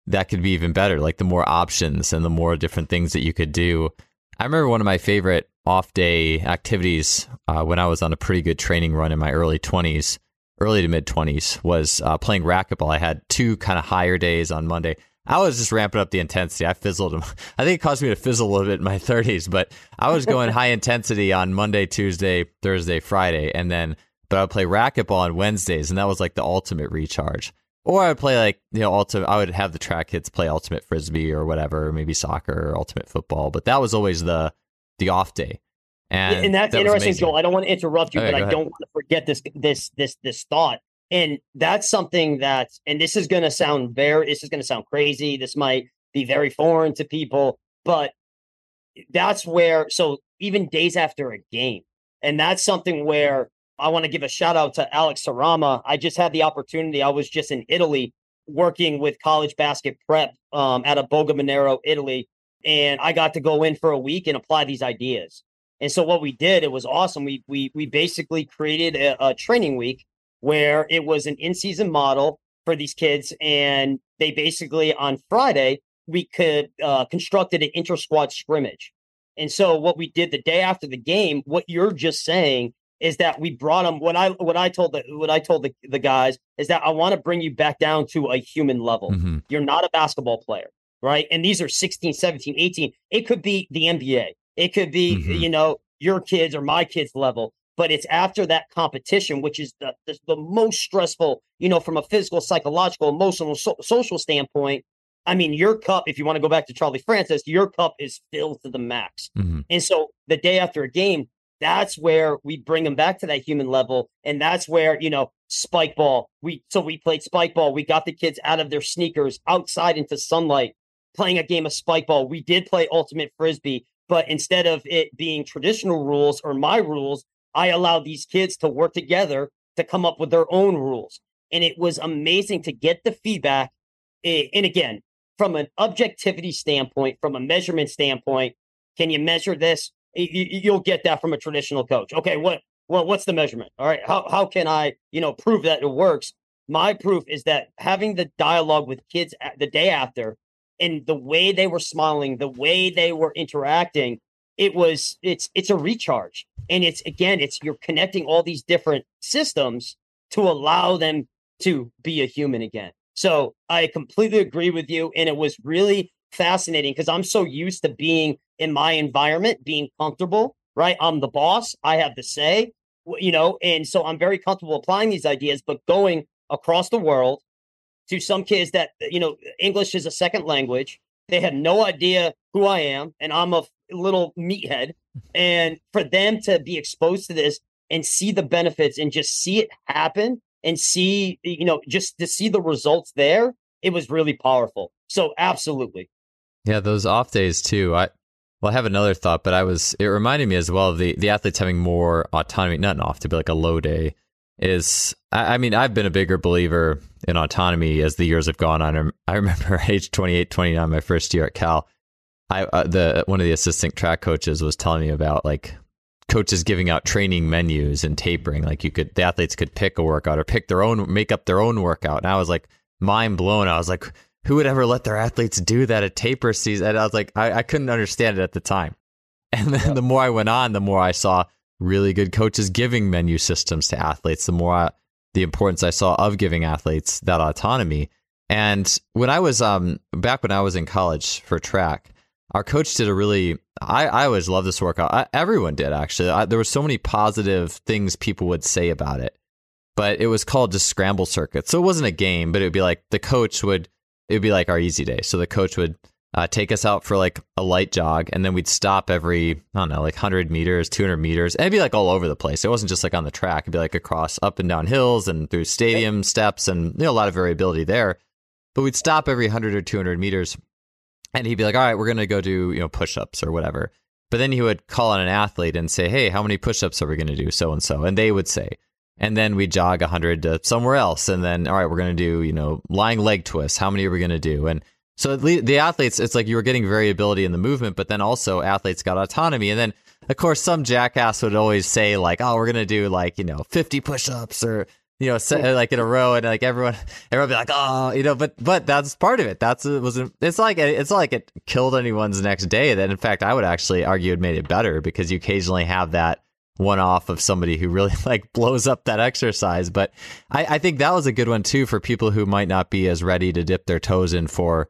B: that could be even better. Like the more options and the more different things that you could do. I remember one of my favorite off day activities uh, when I was on a pretty good training run in my early 20s, early to mid 20s, was uh, playing racquetball. I had two kind of higher days on Monday. I was just ramping up the intensity. I fizzled them. I think it caused me to fizzle a little bit in my 30s, but I was going high intensity on Monday, Tuesday, Thursday, Friday, and then but I would play racquetball on Wednesdays, and that was like the ultimate recharge. Or I would play like you know ultimate. I would have the track kids play ultimate frisbee or whatever, maybe soccer or ultimate football. But that was always the the off day. And,
A: and that's
B: that
A: interesting, Joel. I don't want to interrupt you,
B: Okay,
A: but I
B: ahead.
A: don't want to forget this this this this thought. And that's something that, and this is going to sound very, this is going to sound crazy. This might be very foreign to people, but that's where. So even days after a game, and that's something where I want to give a shout out to Alex Sarama. I just had the opportunity. I was just in Italy working with college basket prep um, out of Borgomanero, Italy, and I got to go in for a week and apply these ideas. And so what we did, it was awesome. We we we basically created a, a training week where it was an in-season model for these kids, and they basically on Friday we could uh, constructed an inter-squad scrimmage. And so what we did the day after the game, what you're just saying is that we brought them. What I what I told the what I told the, the guys is that I want to bring you back down to a human level.
B: Mhm.
A: You're not a basketball player, right? And these are 16, 17, 18. It could be the NBA. It could be,
B: Mhm.
A: you know, your kids or my kids level. But it's after that competition, which is the, the, the most stressful, you know, from a physical, psychological, emotional, so, social standpoint. I mean, your cup, if you want to go back to Charlie Francis, your cup is filled to the max.
B: Mhm.
A: And so the day after a game, that's where we bring them back to that human level. And that's where, you know, spike ball. We so we played spike ball. We got the kids out of their sneakers outside into sunlight, playing a game of spike ball. We did play ultimate frisbee, but instead of it being traditional rules or my rules, I allowed these kids to work together to come up with their own rules. And it was amazing to get the feedback. Eh, And again, from an objectivity standpoint, from a measurement standpoint, can you measure this? You'll get that from a traditional coach. Okay, what well, what's the measurement? All right, how how can I you know prove that it works? My proof is that having the dialogue with kids the day after, and the way they were smiling, the way they were interacting, it was it's it's a recharge, and it's again it's you're connecting all these different systems to allow them to be a human again. So I completely agree with you. And it was really fascinating because I'm so used to being in my environment, being comfortable, right? I'm the boss, I have the say, you know, and so I'm very comfortable applying these ideas, but going across the world to some kids that, you know, English is a second language. They have no idea who I am, and I'm a little meathead. And for them to be exposed to this and see the benefits and just see it happen and see, you know, just to see the results there, it was really powerful. So, absolutely.
B: Yeah, those off days too. I well, I have another thought, but I was it reminded me as well of the the athletes having more autonomy, not an off to be like a low day. Is I, I mean, I've been a bigger believer in autonomy as the years have gone on. I remember age 28, 29, my first year at Cal. I uh, the one of the assistant track coaches was telling me about like coaches giving out training menus and tapering. Like you could the athletes could pick a workout or pick their own, make up their own workout. And I was like mind blown. I was like, who would ever let their athletes do that at taper season? And I was like, I, I couldn't understand it at the time. And then the more I went on, the more I saw really good coaches giving menu systems to athletes, the more I, the importance I saw of giving athletes that autonomy. And when I was um back when I was in college for track, our coach did a really I, I always love this workout. I, everyone did actually. I, there were so many positive things people would say about it, but it was called just scramble circuit. So it wasn't a game, but it would be like the coach would it would be like our easy day. So the coach would uh, take us out for like a light jog, and then we'd stop every I don't know like hundred meters, two hundred meters, and it'd be like all over the place. It wasn't just like on the track; it'd be like across up and down hills and through stadium steps, and you know a lot of variability there. But we'd stop every hundred or two hundred meters, and he'd be like, "All right, we're gonna go do you know push ups or whatever." But then he would call on an athlete and say, "Hey, how many push ups are we gonna do?" So and so, and they would say. and then we jog 100 to somewhere else and then all right we're going to do you know lying leg twists how many are we going to do and so the athletes it's like you were getting variability in the movement but then also athletes got autonomy. And then of course some jackass would always say like oh we're to do like you know 50 push-ups or you know like in a row and like everyone everyone be like oh you know but but that's part of it. That's it was it's like it's like it killed anyone's next day. That in fact i would actually argue it made it better because you occasionally have that one off of somebody who really like blows up that exercise. But I, I, think that was a good one too for people who might not be as ready to dip their toes in for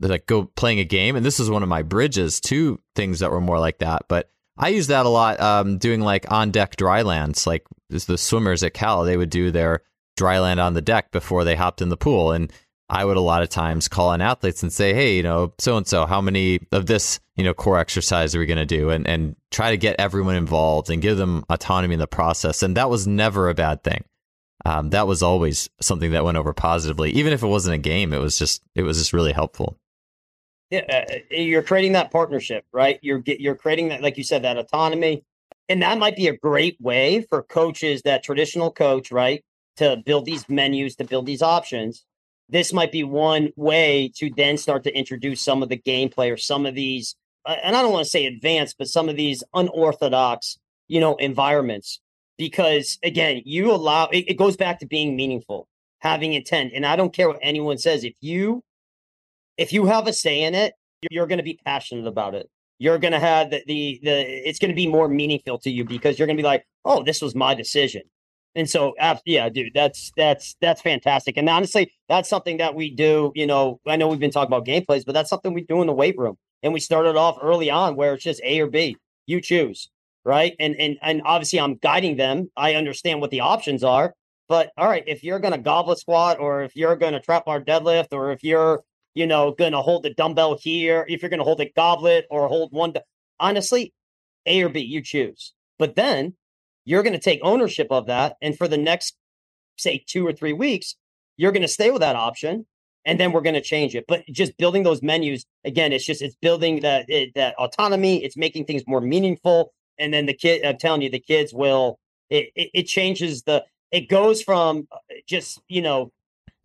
B: like go playing a game. And this is one of my bridges to things that were more like that. But I use that a lot, um, doing like on deck dry lands, like the swimmers at Cal, they would do their dry land on the deck before they hopped in the pool. And I would a lot of times call on athletes and say, hey, you know, so and so, how many of this, you know, core exercise are we going to do? And, and try to get everyone involved and give them autonomy in the process. And that was never a bad thing. Um, that was always something that went over positively. Even if it wasn't a game, it was just, it was just really helpful.
A: Yeah, uh, uh you're creating that partnership, right? You're you're creating that, like you said, that autonomy, and that might be a great way for coaches, that traditional coach, right, to build these menus, to build these options this might be one way to then start to introduce some of the gameplay or some of these, uh, and I don't want to say advanced, but some of these unorthodox, you know, environments. Because again, you allow it, it goes back to being meaningful, having intent. And I don't care what anyone says. If you, if you have a say in it, you're going to be passionate about it. You're going to have the, the, the, it's going to be more meaningful to you because you're going to be like, oh, this was my decision. And so, yeah, dude, that's that's that's fantastic. And honestly, that's something that we do. You know, I know we've been talking about gameplays, but that's something we do in the weight room. And we started off early on where it's just A or B. You choose, right? And and and obviously, I'm guiding them. I understand what the options are. But all right, if you're going to goblet squat, or if you're going to trap bar deadlift, or if you're you know going to hold the dumbbell here, if you're going to hold a goblet or hold one, honestly, A or B, you choose. But then you're going to take ownership of that. And for the next, say, two or three weeks, you're going to stay with that option. And then we're going to change it. But just building those menus, again, it's just, it's building that, it, that autonomy. It's making things more meaningful. And then the kid, I'm telling you, the kids will, it, it, it changes the, it goes from uh, just, you know,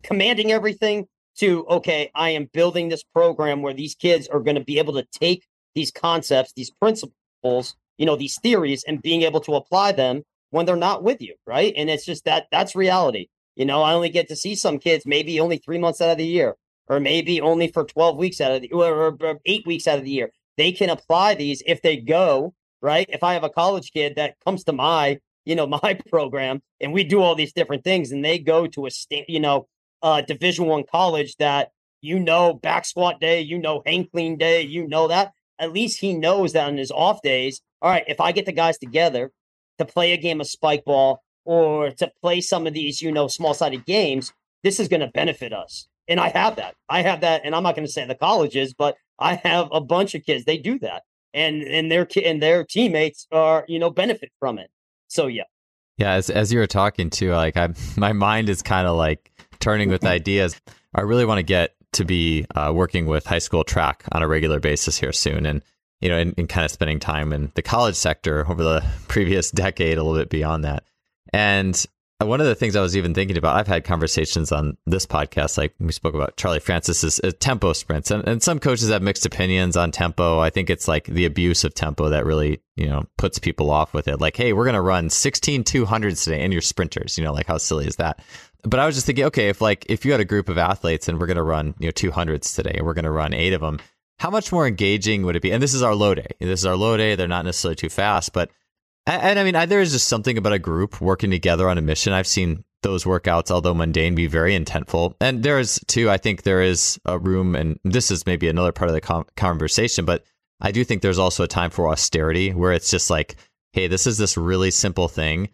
A: commanding everything to, okay, I am building this program where these kids are going to be able to take these concepts, these principles, you know these theories and being able to apply them when they're not with you right? And it's just that that's reality. You know i only get to see some kids maybe only three months out of the year or maybe only for 12 weeks out of the or, or eight weeks out of the year. They can apply these if they go right? If i have a college kid that comes to my you know my program and we do all these different things and they go to a state you know uh division one college that you know back squat day you know hang clean day you know that at least he knows that on his off days all right, if I get the guys together to play a game of spike ball or to play some of these, you know, small sided games, this is going to benefit us. And I have that. I have that. And I'm not going to say the colleges, but I have a bunch of kids. They do that. And and their and their teammates are, you know, benefit from it. So yeah.
B: Yeah, as as you were talking to, like I my mind is kind of like turning with ideas. I really want to get to be uh, working with high school track on a regular basis here soon. And you know, and, and kind of spending time in the college sector over the previous decade, a little bit beyond that. And one of the things I was even thinking about, I've had conversations on this podcast, like we spoke about Charlie Francis's uh, tempo sprints, and, and some coaches have mixed opinions on tempo. I think it's like the abuse of tempo that really, you know, puts people off with it. Like, hey, we're going to run 16 200s today, and you're sprinters, you know, like how silly is that? But I was just thinking, okay, if like if you had a group of athletes and we're going to run, you know, 200s today, and we're going to run eight of them, how much more engaging would it be? And this is our low day. This is our low day. They're not necessarily too fast, but and I mean, there is just something about a group working together on a mission. I've seen those workouts, although mundane, be very intentful. And there is too. I think there is a room, and this is maybe another part of the conversation, but I do think there's also a time for austerity where it's just like, hey, this is this really simple thing,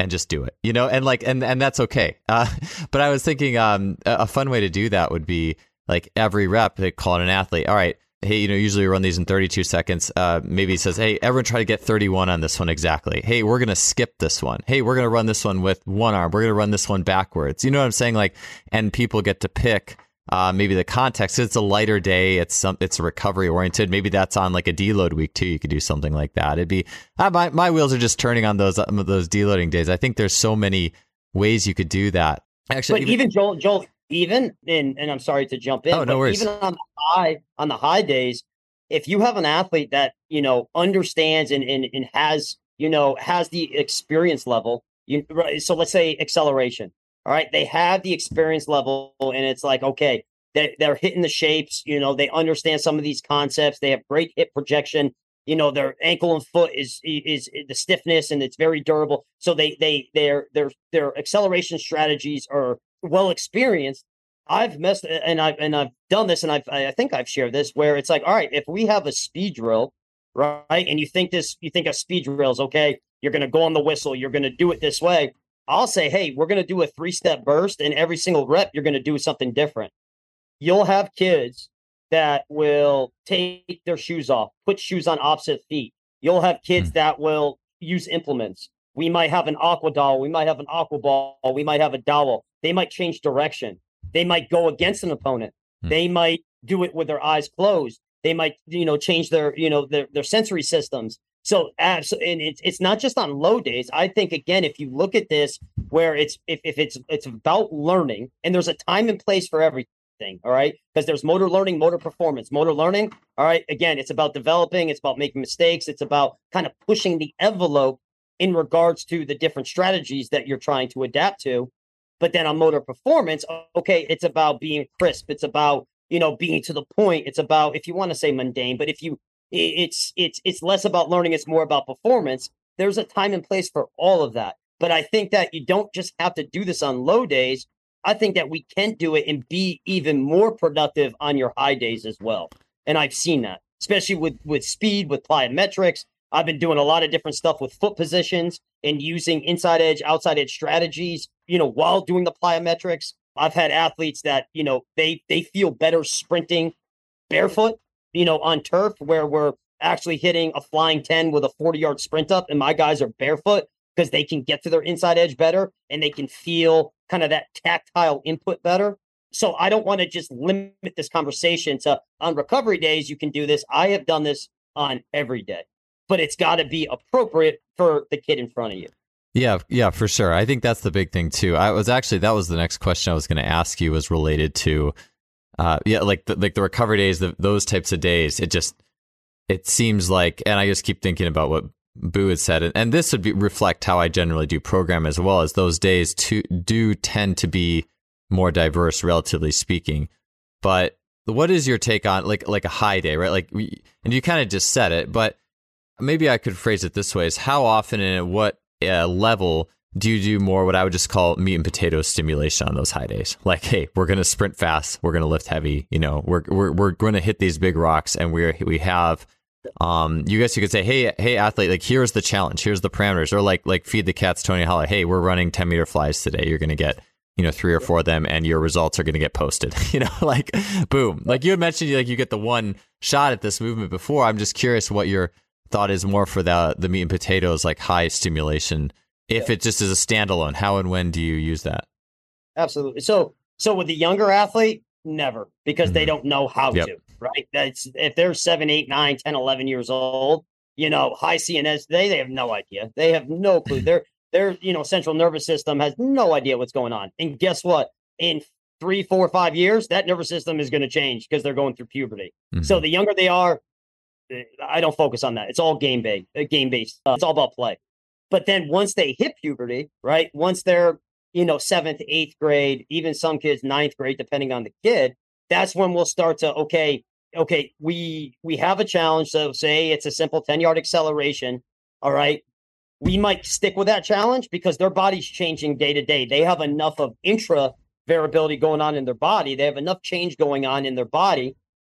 B: and just do it, you know, and like, and and that's okay. Uh, but I was thinking, um, a fun way to do that would be like every rep, they call it an athlete. All right, hey, you know, usually we run these in 32 seconds. Uh, maybe says, hey, everyone try to get 31 on this one exactly. Hey, we're to skip this one. Hey, we're to run this one with one arm. We're to run this one backwards. You know what I'm saying? Like, and people get to pick uh, maybe the context. It's a lighter day. It's some. It's recovery oriented. Maybe that's on like a deload week too. You could do something like that. It'd be uh, my my wheels are just turning on those um, those deloading days. I think there's so many ways you could do that.
A: Actually, but even, even Joel, Joel, even and and I'm sorry to jump in.
B: Oh, no worries.
A: Even on the high on the high days, if you have an athlete that you know understands and and, and has you know has the experience level, you so let's say acceleration all right. They have the experience level, and it's like, okay, they're, they're hitting the shapes. You know, they understand some of these concepts. They have great hip projection. You know, their ankle and foot is, is is the stiffness, and it's very durable. So they they their their their acceleration strategies are well experienced. I've messed and I've and I've done this, and I've I think I've shared this where it's like, all right, if we have a speed drill, right, and you think this, you think a speed drill is okay, you're going to go on the whistle, you're going to do it this way I'll say, hey, we're going to do a three step burst, and every single rep, you're going to do something different. You'll have kids that will take their shoes off, put shoes on opposite feet. You'll have kids mm. that will use implements. We might have an aqua doll. We might have an aqua ball. We might have a dowel. They might change direction. They might go against an opponent. Mm. They might do it with their eyes closed. They might, you know, change their, you know, their, their sensory systems. So, absolutely, and it's it's not just on low days. I think again, if you look at this, where it's if, if it's it's about learning, and there's a time and place for everything. All right, because there's motor learning, motor performance, motor learning. All right, again, it's about developing. It's about making mistakes. It's about kind of pushing the envelope in regards to the different strategies that you're trying to adapt to. But then on motor performance, okay, it's about being crisp. It's about you know being to the point. It's about if you want to say mundane, but if you it's it's it's less about learning it's more about performance. There's a time and place for all of that. But i think that you don't just have to do this on low days. I think that we can do it and be even more productive on your high days as well. And i've seen that especially with with speed with plyometrics. I've been doing a lot of different stuff with foot positions and using inside edge outside edge strategies you know while doing the plyometrics. I've had athletes that you know they they feel better sprinting barefoot you know, on turf where we're actually hitting a flying 10 with a 40 yard sprint up and my guys are barefoot because they can get to their inside edge better and they can feel kind of that tactile input better. So I don't want to just limit this conversation to on recovery days, you can do this. I have done this on every day, but it's got to be appropriate for the kid in front of you.
B: Yeah, yeah, for sure. I think that's the big thing too. I was actually that was the next question I was going to ask you was related to uh, yeah, like the, like the recovery days, the, those types of days, it just it seems like, and I just keep thinking about what Boo had said, and, and this would be, reflect how I generally do program as well. As those days to, do tend to be more diverse, relatively speaking. But what is your take on like like a high day, right? Like, we, and you kind of just said it, but maybe I could phrase it this way: is how often and at what uh, level do you do more what I would just call meat and potatoes stimulation on those high days? Like, hey, we're going to sprint fast, we're going to lift heavy, you know, we're we're we're going to hit these big rocks, and we we have, um, you guys you could say, hey, hey, athlete, like here's the challenge, here's the parameters, or like like feed the cats, Tony Holler, hey, we're running ten meter flies today, you're going to get you know three or four of them and your results are going to get posted you know like boom. Like you had mentioned like you get the one shot at this movement before. I'm just curious what your thought is more for the the meat and potatoes like high stimulation if yeah. it just is a standalone, how and when do you use that?
A: Absolutely. So, so with the younger athlete, never because mm-hmm. they don't know how yep. to, right? That's if they're seven, eight, nine, 10, 11 years old, you know, high CNS, they, they have no idea. They have no clue. their, their, you know, central nervous system has no idea what's going on. And guess what? In three, four, five years, that nervous system is going to change because they're going through puberty. Mm-hmm. So the younger they are, eh, I don't focus on that. It's all game based, game based. Uh, it's all about play. But then once they hit puberty, right? Once they're, you know, seventh, eighth grade, even some kids ninth grade, depending on the kid, that's when we'll start to, okay, okay, we we have a challenge. So say it's a simple 10 yard acceleration. All right. We might stick with that challenge because their body's changing day to day. They have enough of intra variability going on in their body. They have enough change going on in their body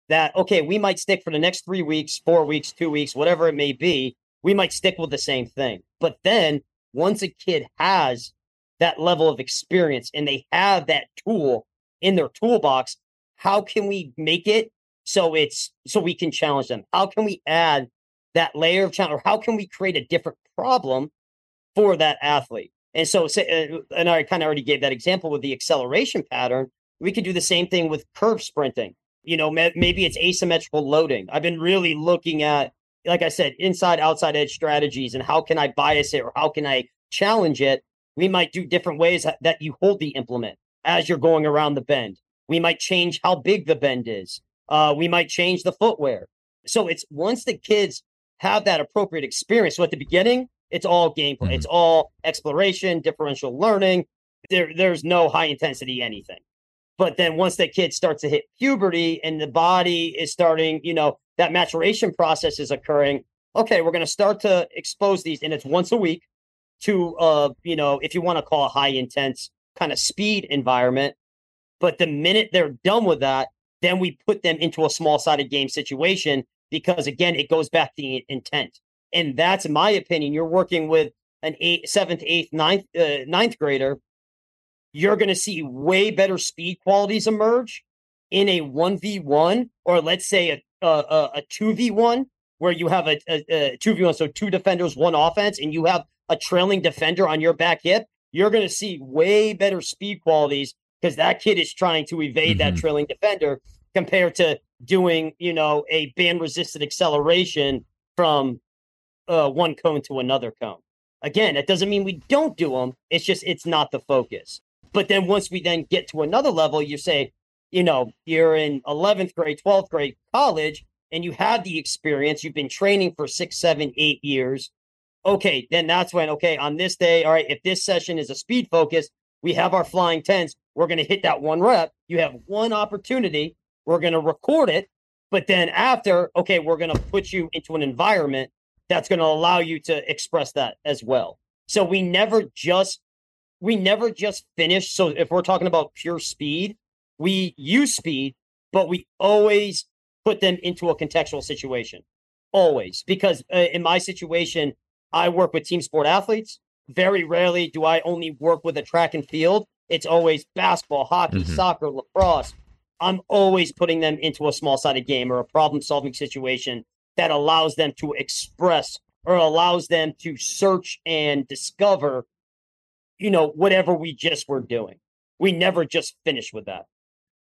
A: that, okay, we might stick for the next three weeks, four weeks, two weeks, whatever it may be we might stick with the same thing. But then once a kid has that level of experience and they have that tool in their toolbox, how can we make it so it's so we can challenge them? How can we add that layer of challenge or how can we create a different problem for that athlete? And so, uh, and I kind of already gave that example with the acceleration pattern. we could do the same thing with curve sprinting. You know, maybe it's asymmetrical loading. I've been really looking at, like I said, inside outside edge strategies and how can I bias it or how can I challenge it. We might do different ways that you hold the implement as you're going around the bend. We might change how big the bend is. Uh, we might change the footwear. So it's once the kids have that appropriate experience. So at the beginning, it's all gameplay. Mm-hmm. It's all exploration, differential learning. There, there's no high intensity anything. But then once the kid starts to hit puberty and the body is starting, you know, that maturation process is occurring. Okay, we're going to start to expose these, and it's once a week to, uh, you know, if you want to call a high intense kind of speed environment. But the minute they're done with that, then we put them into a small sided game situation because again, it goes back to the intent. And that's my opinion. You're working with an eight, seventh, eighth, ninth, uh, ninth grader. You're going to see way better speed qualities emerge in a 1v1 or let's say a, a, a 2v1 where you have a, a, a 2v1 so two defenders one offense and you have a trailing defender on your back hip you're going to see way better speed qualities because that kid is trying to evade mm-hmm. that trailing defender compared to doing, you know, a band resisted acceleration from uh, one cone to another cone. Again, that doesn't mean we don't do them. It's just it's not the focus. But then once we then get to another level, you say, you know, you're in 11th grade, 12th grade college, and you have the experience. You've been training for six, seven, eight years. Okay, then that's when, okay, on this day, all right, if this session is a speed focus, we have our flying tens. We're going to hit that one rep. You have one opportunity we're going to record it. But then after, okay, we're going to put you into an environment that's going to allow you to express that as well. So we never just we never just finish. So if we're talking about pure speed, we use speed, but we always put them into a contextual situation. Always, because uh, in my situation, I work with team sport athletes. Very rarely do I only work with a track and field. It's always basketball, hockey, mm-hmm. soccer, lacrosse, I'm always putting them into a small sided game or a problem solving situation that allows them to express or allows them to search and discover, you know, whatever we just were doing. We never just finish with that.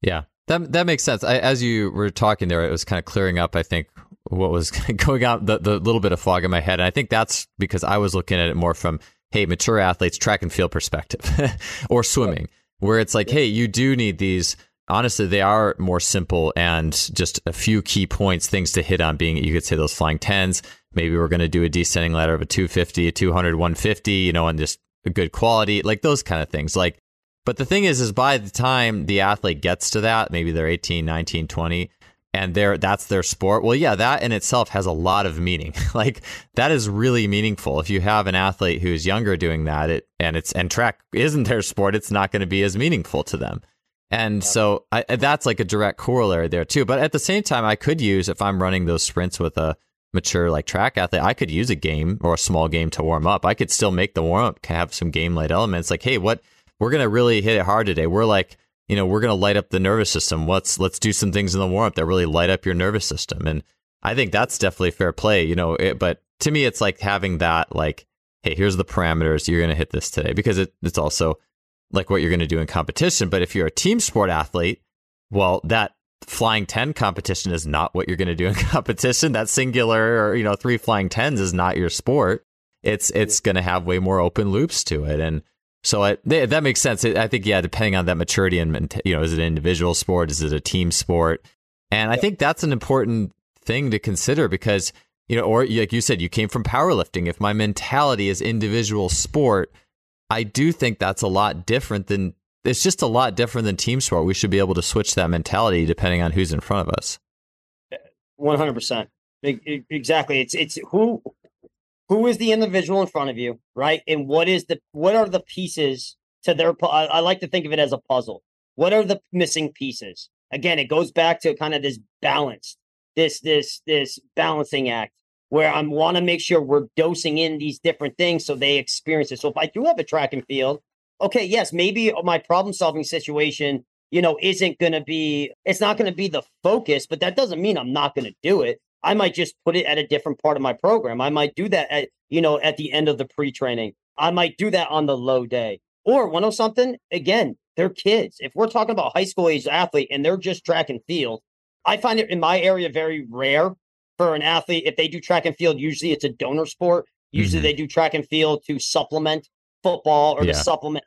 B: Yeah, that that makes sense. I, as you were talking there, it was kind of clearing up. I think what was going out the the little bit of fog in my head, and I think that's because I was looking at it more from hey, mature athletes track and field perspective, or swimming, where it's like, hey, you do need these honestly, they are more simple and just a few key points, things to hit on being, you could say those flying tens. Maybe we're going to do a descending ladder of a 250, a 200, 150, you know, and just a good quality, like those kind of things. Like, but the thing is, is by the time the athlete gets to that, maybe they're 18, 19, 20, and they're, that's their sport. Well, yeah, that in itself has a lot of meaning. like that is really meaningful. If you have an athlete who's younger doing that, it, and it's, and track isn't their sport, it's not going to be as meaningful to them. And so I, that's like a direct corollary there too. But at the same time, I could use if I'm running those sprints with a mature like track athlete, I could use a game or a small game to warm up. I could still make the warm up have some game light elements. Like, hey, what we're gonna really hit it hard today. We're like, you know, we're gonna light up the nervous system. Let's let's do some things in the warm up that really light up your nervous system. And I think that's definitely fair play. You know, it, but to me, it's like having that like, hey, here's the parameters. You're gonna hit this today because it, it's also like what you're going to do in competition. But if you're a team sport athlete, well, that flying 10 competition is not what you're going to do in competition. That singular or, you know, three flying 10s is not your sport. It's, it's going to have way more open loops to it. And so it, that makes sense. I think, yeah, depending on that maturity and, you know, is it an individual sport? Is it a team sport? And I think that's an important thing to consider because, you know, or like you said, you came from powerlifting. If my mentality is individual sport, I do think that's a lot different than it's just a lot different than team sport. We should be able to switch that mentality depending on who's in front of us.
A: Eh, one hundred percent, exactly. It's it's who who is the individual in front of you, right? And what is the what are the pieces to their? I, I like to think of it as a puzzle. What are the missing pieces? Again, it goes back to kind of this balance, this this this balancing act where I want to make sure we're dosing in these different things so they experience it. So if I do have a track and field, okay, yes, maybe my problem solving situation, you know, isn't going to be, it's not going to be the focus, but that doesn't mean I'm not going to do it. I might just put it at a different part of my program. I might do that at, you know, at the end of the pre training. I might do that on the low day or one of something. Again, they're kids. If we're talking about high school age athlete and they're just track and field, I find it in my area very rare for an athlete. If they do track and field, usually it's a donor sport. Usually mm-hmm. they do track and field to supplement football or yeah. to supplement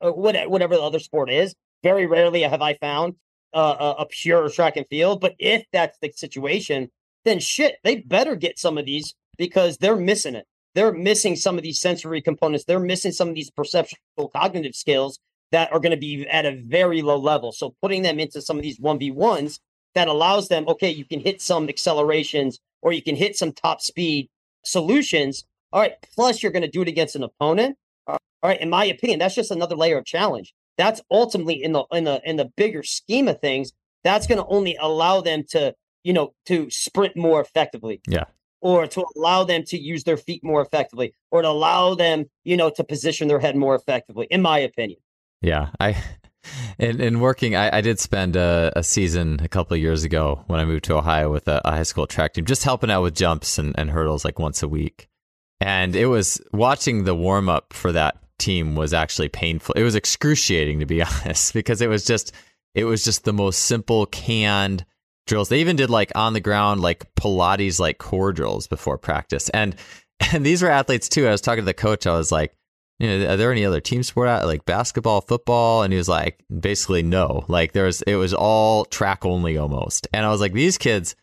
A: whatever the other sport is. Very rarely have I found uh, a pure track and field. But if that's the situation, then shit, they better get some of these because they're missing it. They're missing some of these sensory components. They're missing some of these perceptual cognitive skills that are going to be at a very low level. So putting them into some of these 1v1s that allows them, okay, you can hit some accelerations or you can hit some top speed solutions. All right. Plus, you're going to do it against an opponent. All right. In my opinion, that's just another layer of challenge. That's ultimately in the in the in the bigger scheme of things. That's going to only allow them to, you know, to sprint more effectively.
B: Yeah
A: or to allow them to use their feet more effectively or to allow them, you know, to position their head more effectively, in my opinion.
B: Yeah. I, in, in working, I, I did spend a, a, season a couple of years ago when I moved to Ohio with a, a high school track team, just helping out with jumps and, and hurdles like once a week. And it was watching the warm up for that team was actually painful. It was excruciating to be honest, because it was just, it was just the most simple canned drills. They even did like on the ground, like Pilates, like core drills before practice. And, and these were athletes too. I was talking to the coach. I was like, you know, are there any other team sport out like basketball, football? And he was like, basically no. Like there's, it was all track only almost. And I was like, these kids,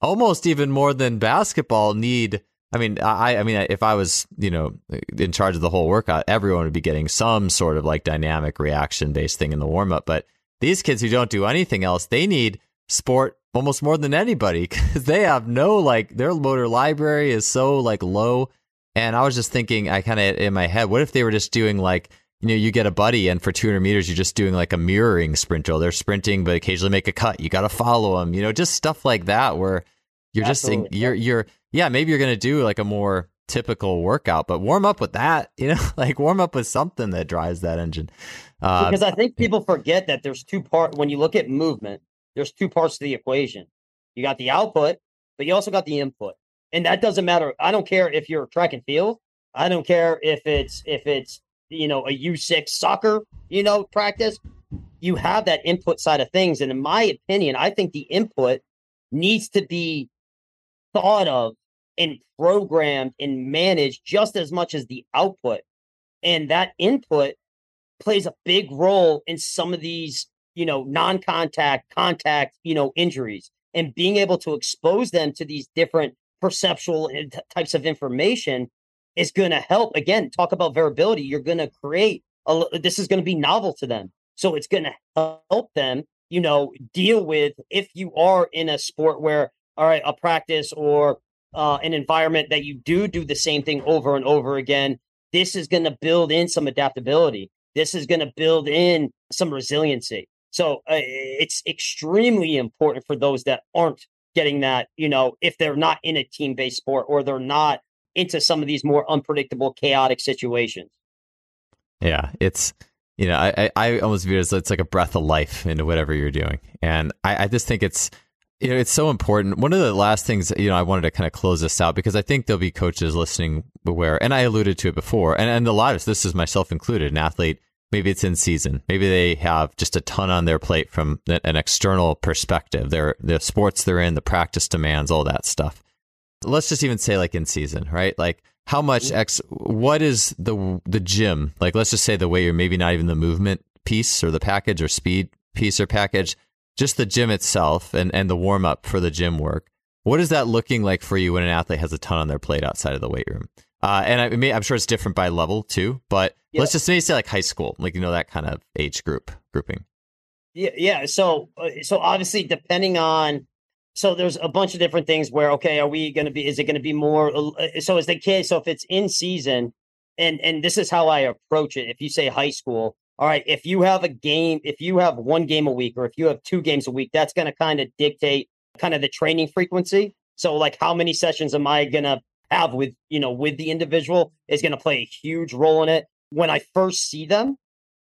B: almost even more than basketball, need. I mean, I, I mean, if I was, you know, in charge of the whole workout, everyone would be getting some sort of like dynamic reaction based thing in the warm up. But these kids who don't do anything else, they need sport almost more than anybody because they have no like their motor library is so like low. And I was just thinking, I kind of in my head, what if they were just doing like, you know, you get a buddy and for 200 meters, you're just doing like a mirroring sprint drill. They're sprinting, but occasionally make a cut. You got to follow them, you know, just stuff like that where you're Absolutely. just, you're, you're, yeah, maybe you're going to do like a more typical workout, but warm up with that, you know, like warm up with something that drives that engine.
A: Uh, because I think people forget that there's two part when you look at movement, there's two parts to the equation. You got the output, but you also got the input. And that doesn't matter. I don't care if you're track and field. I don't care if it's if it's you know a U6 soccer, you know, practice. You have that input side of things. And in my opinion, I think the input needs to be thought of and programmed and managed just as much as the output. And that input plays a big role in some of these you know, non-contact, contact, you know, injuries and being able to expose them to these different perceptual types of information is going to help. Again, talk about variability. You're going to create a, this is going to be novel to them. So it's going to help them, you know, deal with if you are in a sport where, all right, a practice or uh, an environment that you do do the same thing over and over again. This is going to build in some adaptability. This is going to build in some resiliency. So uh, it's extremely important for those that aren't getting that, you know, if they're not in a team based sport or they're not into some of these more unpredictable, chaotic situations.
B: Yeah, it's you know, I I almost view it as it's like a breath of life into whatever you're doing, and I, I just think it's you know it's so important. One of the last things you know I wanted to kind of close this out because I think there'll be coaches listening where, and I alluded to it before, and and a lot of this is myself included, an athlete maybe it's in season. Maybe they have just a ton on their plate from an external perspective. Their the sports they're in, the practice demands, all that stuff. Let's just even say like in season, right? Like how much X what is the the gym? Like let's just say the way you're maybe not even the movement piece or the package or speed piece or package, just the gym itself and and the warm up for the gym work. What is that looking like for you when an athlete has a ton on their plate outside of the weight room? Uh, and I mean, I'm sure it's different by level too, but yeah. let's just maybe say like high school, like you know that kind of age group grouping.
A: Yeah, yeah. So, uh, so obviously, depending on, so there's a bunch of different things where okay, are we going to be? Is it going to be more? Uh, so as the kid? So if it's in season, and and this is how I approach it. If you say high school, all right, if you have a game, if you have one game a week, or if you have two games a week, that's going to kind of dictate kind of the training frequency. So, like, how many sessions am I going to have with you know with the individual is going to play a huge role in it when i first see them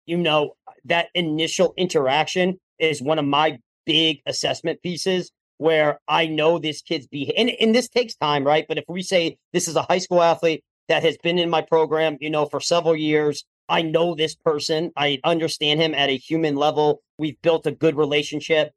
A: you know that initial interaction is one of my big assessment pieces where i know this kid's be and, and this takes time right but if we say this is a high school athlete that has been in my program you know for several years I know this person. I understand him at a human level. We've built a good relationship.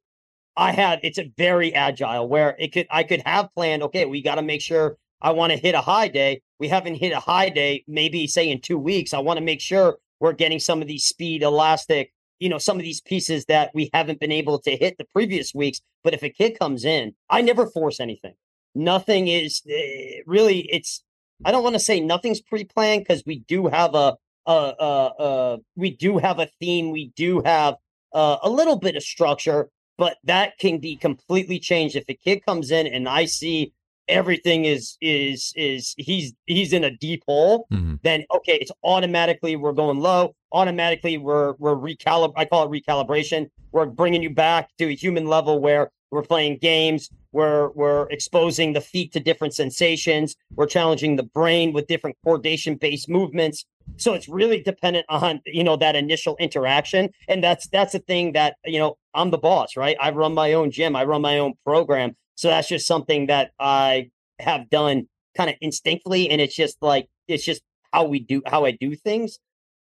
A: I had it's a very agile where it could I could have planned, okay, we got to make sure I want to hit a high day. We haven't hit a high day, maybe say in two weeks. I want to make sure we're getting some of these speed, elastic, you know, some of these pieces that we haven't been able to hit the previous weeks. But if a kid comes in, I never force anything. Nothing is uh, really, it's, I don't want to say nothing's pre planned because we do have a, uh, uh, we do have a theme. We do have uh, a little bit of structure, but that can be completely changed if a kid comes in and I see everything is is is he's he's in a deep hole mm-hmm. then okay it's automatically we're going low. Automatically we're we're recalib i call it recalibration. We're bringing you back to a human level where we're playing games we're we're exposing the feet to different sensations. We're challenging the brain with different coordination based movements. So it's really dependent on you know that initial interaction. And that's that's the thing that you know i'm the boss right? I run my own gym. I run my own program so that's just something that I have done kind of instinctively. And it's just like, it's just how we do, how I do things.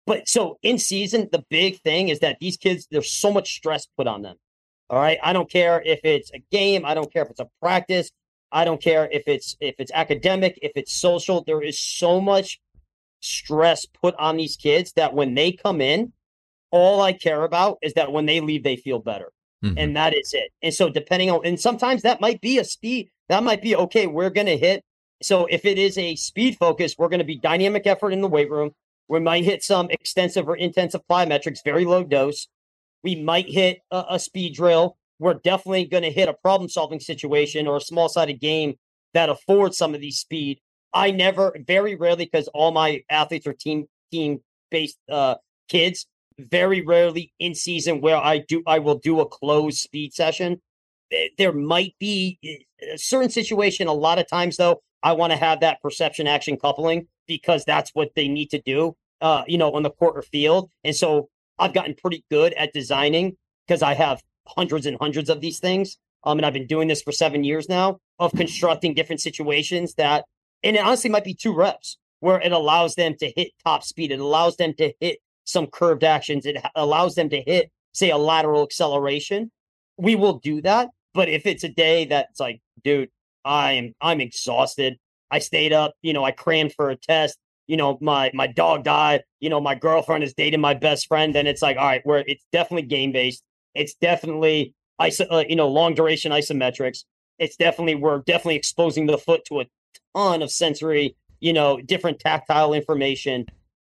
A: But so in season, the big thing is that these kids, there's so much stress put on them. All right. I don't care if it's a game. I don't care if it's a practice. I don't care if it's if it's academic, if it's social. There is so much stress put on these kids that when they come in, all I care about is that when they leave, they feel better. Mm-hmm. And that is it. And so depending on and sometimes that might be a speed, that might be okay, we're gonna hit. So if it is a speed focus, we're gonna be dynamic effort in the weight room. We might hit some extensive or intensive plyometrics, very low dose. We might hit a, a speed drill. We're definitely going to hit a problem solving situation or a small sided game that affords some of these speed. I never, very rarely, because all my athletes are team team based uh, kids very rarely in season where I do I will do a closed speed session. There might be eh, a certain situation. A lot of times, though, I want to have that perception action coupling because that's what they need to do. Uh, you know, on the court or field, and so I've gotten pretty good at designing because I have hundreds and hundreds of these things. Um, and I've been doing this for seven years now of constructing different situations that, and it honestly might be two reps where it allows them to hit top speed. It allows them to hit some curved actions. It allows them to hit, say, a lateral acceleration. We will do that. But if it's a day that's like, dude, I'm I'm exhausted. I stayed up, you know, I crammed for a test. You know, my my dog died. You know, my girlfriend is dating my best friend, and it's like, all right, where it's definitely game based. It's definitely iso, uh, you know, long duration isometrics. It's definitely we're definitely exposing the foot to a ton of sensory, you know, different tactile information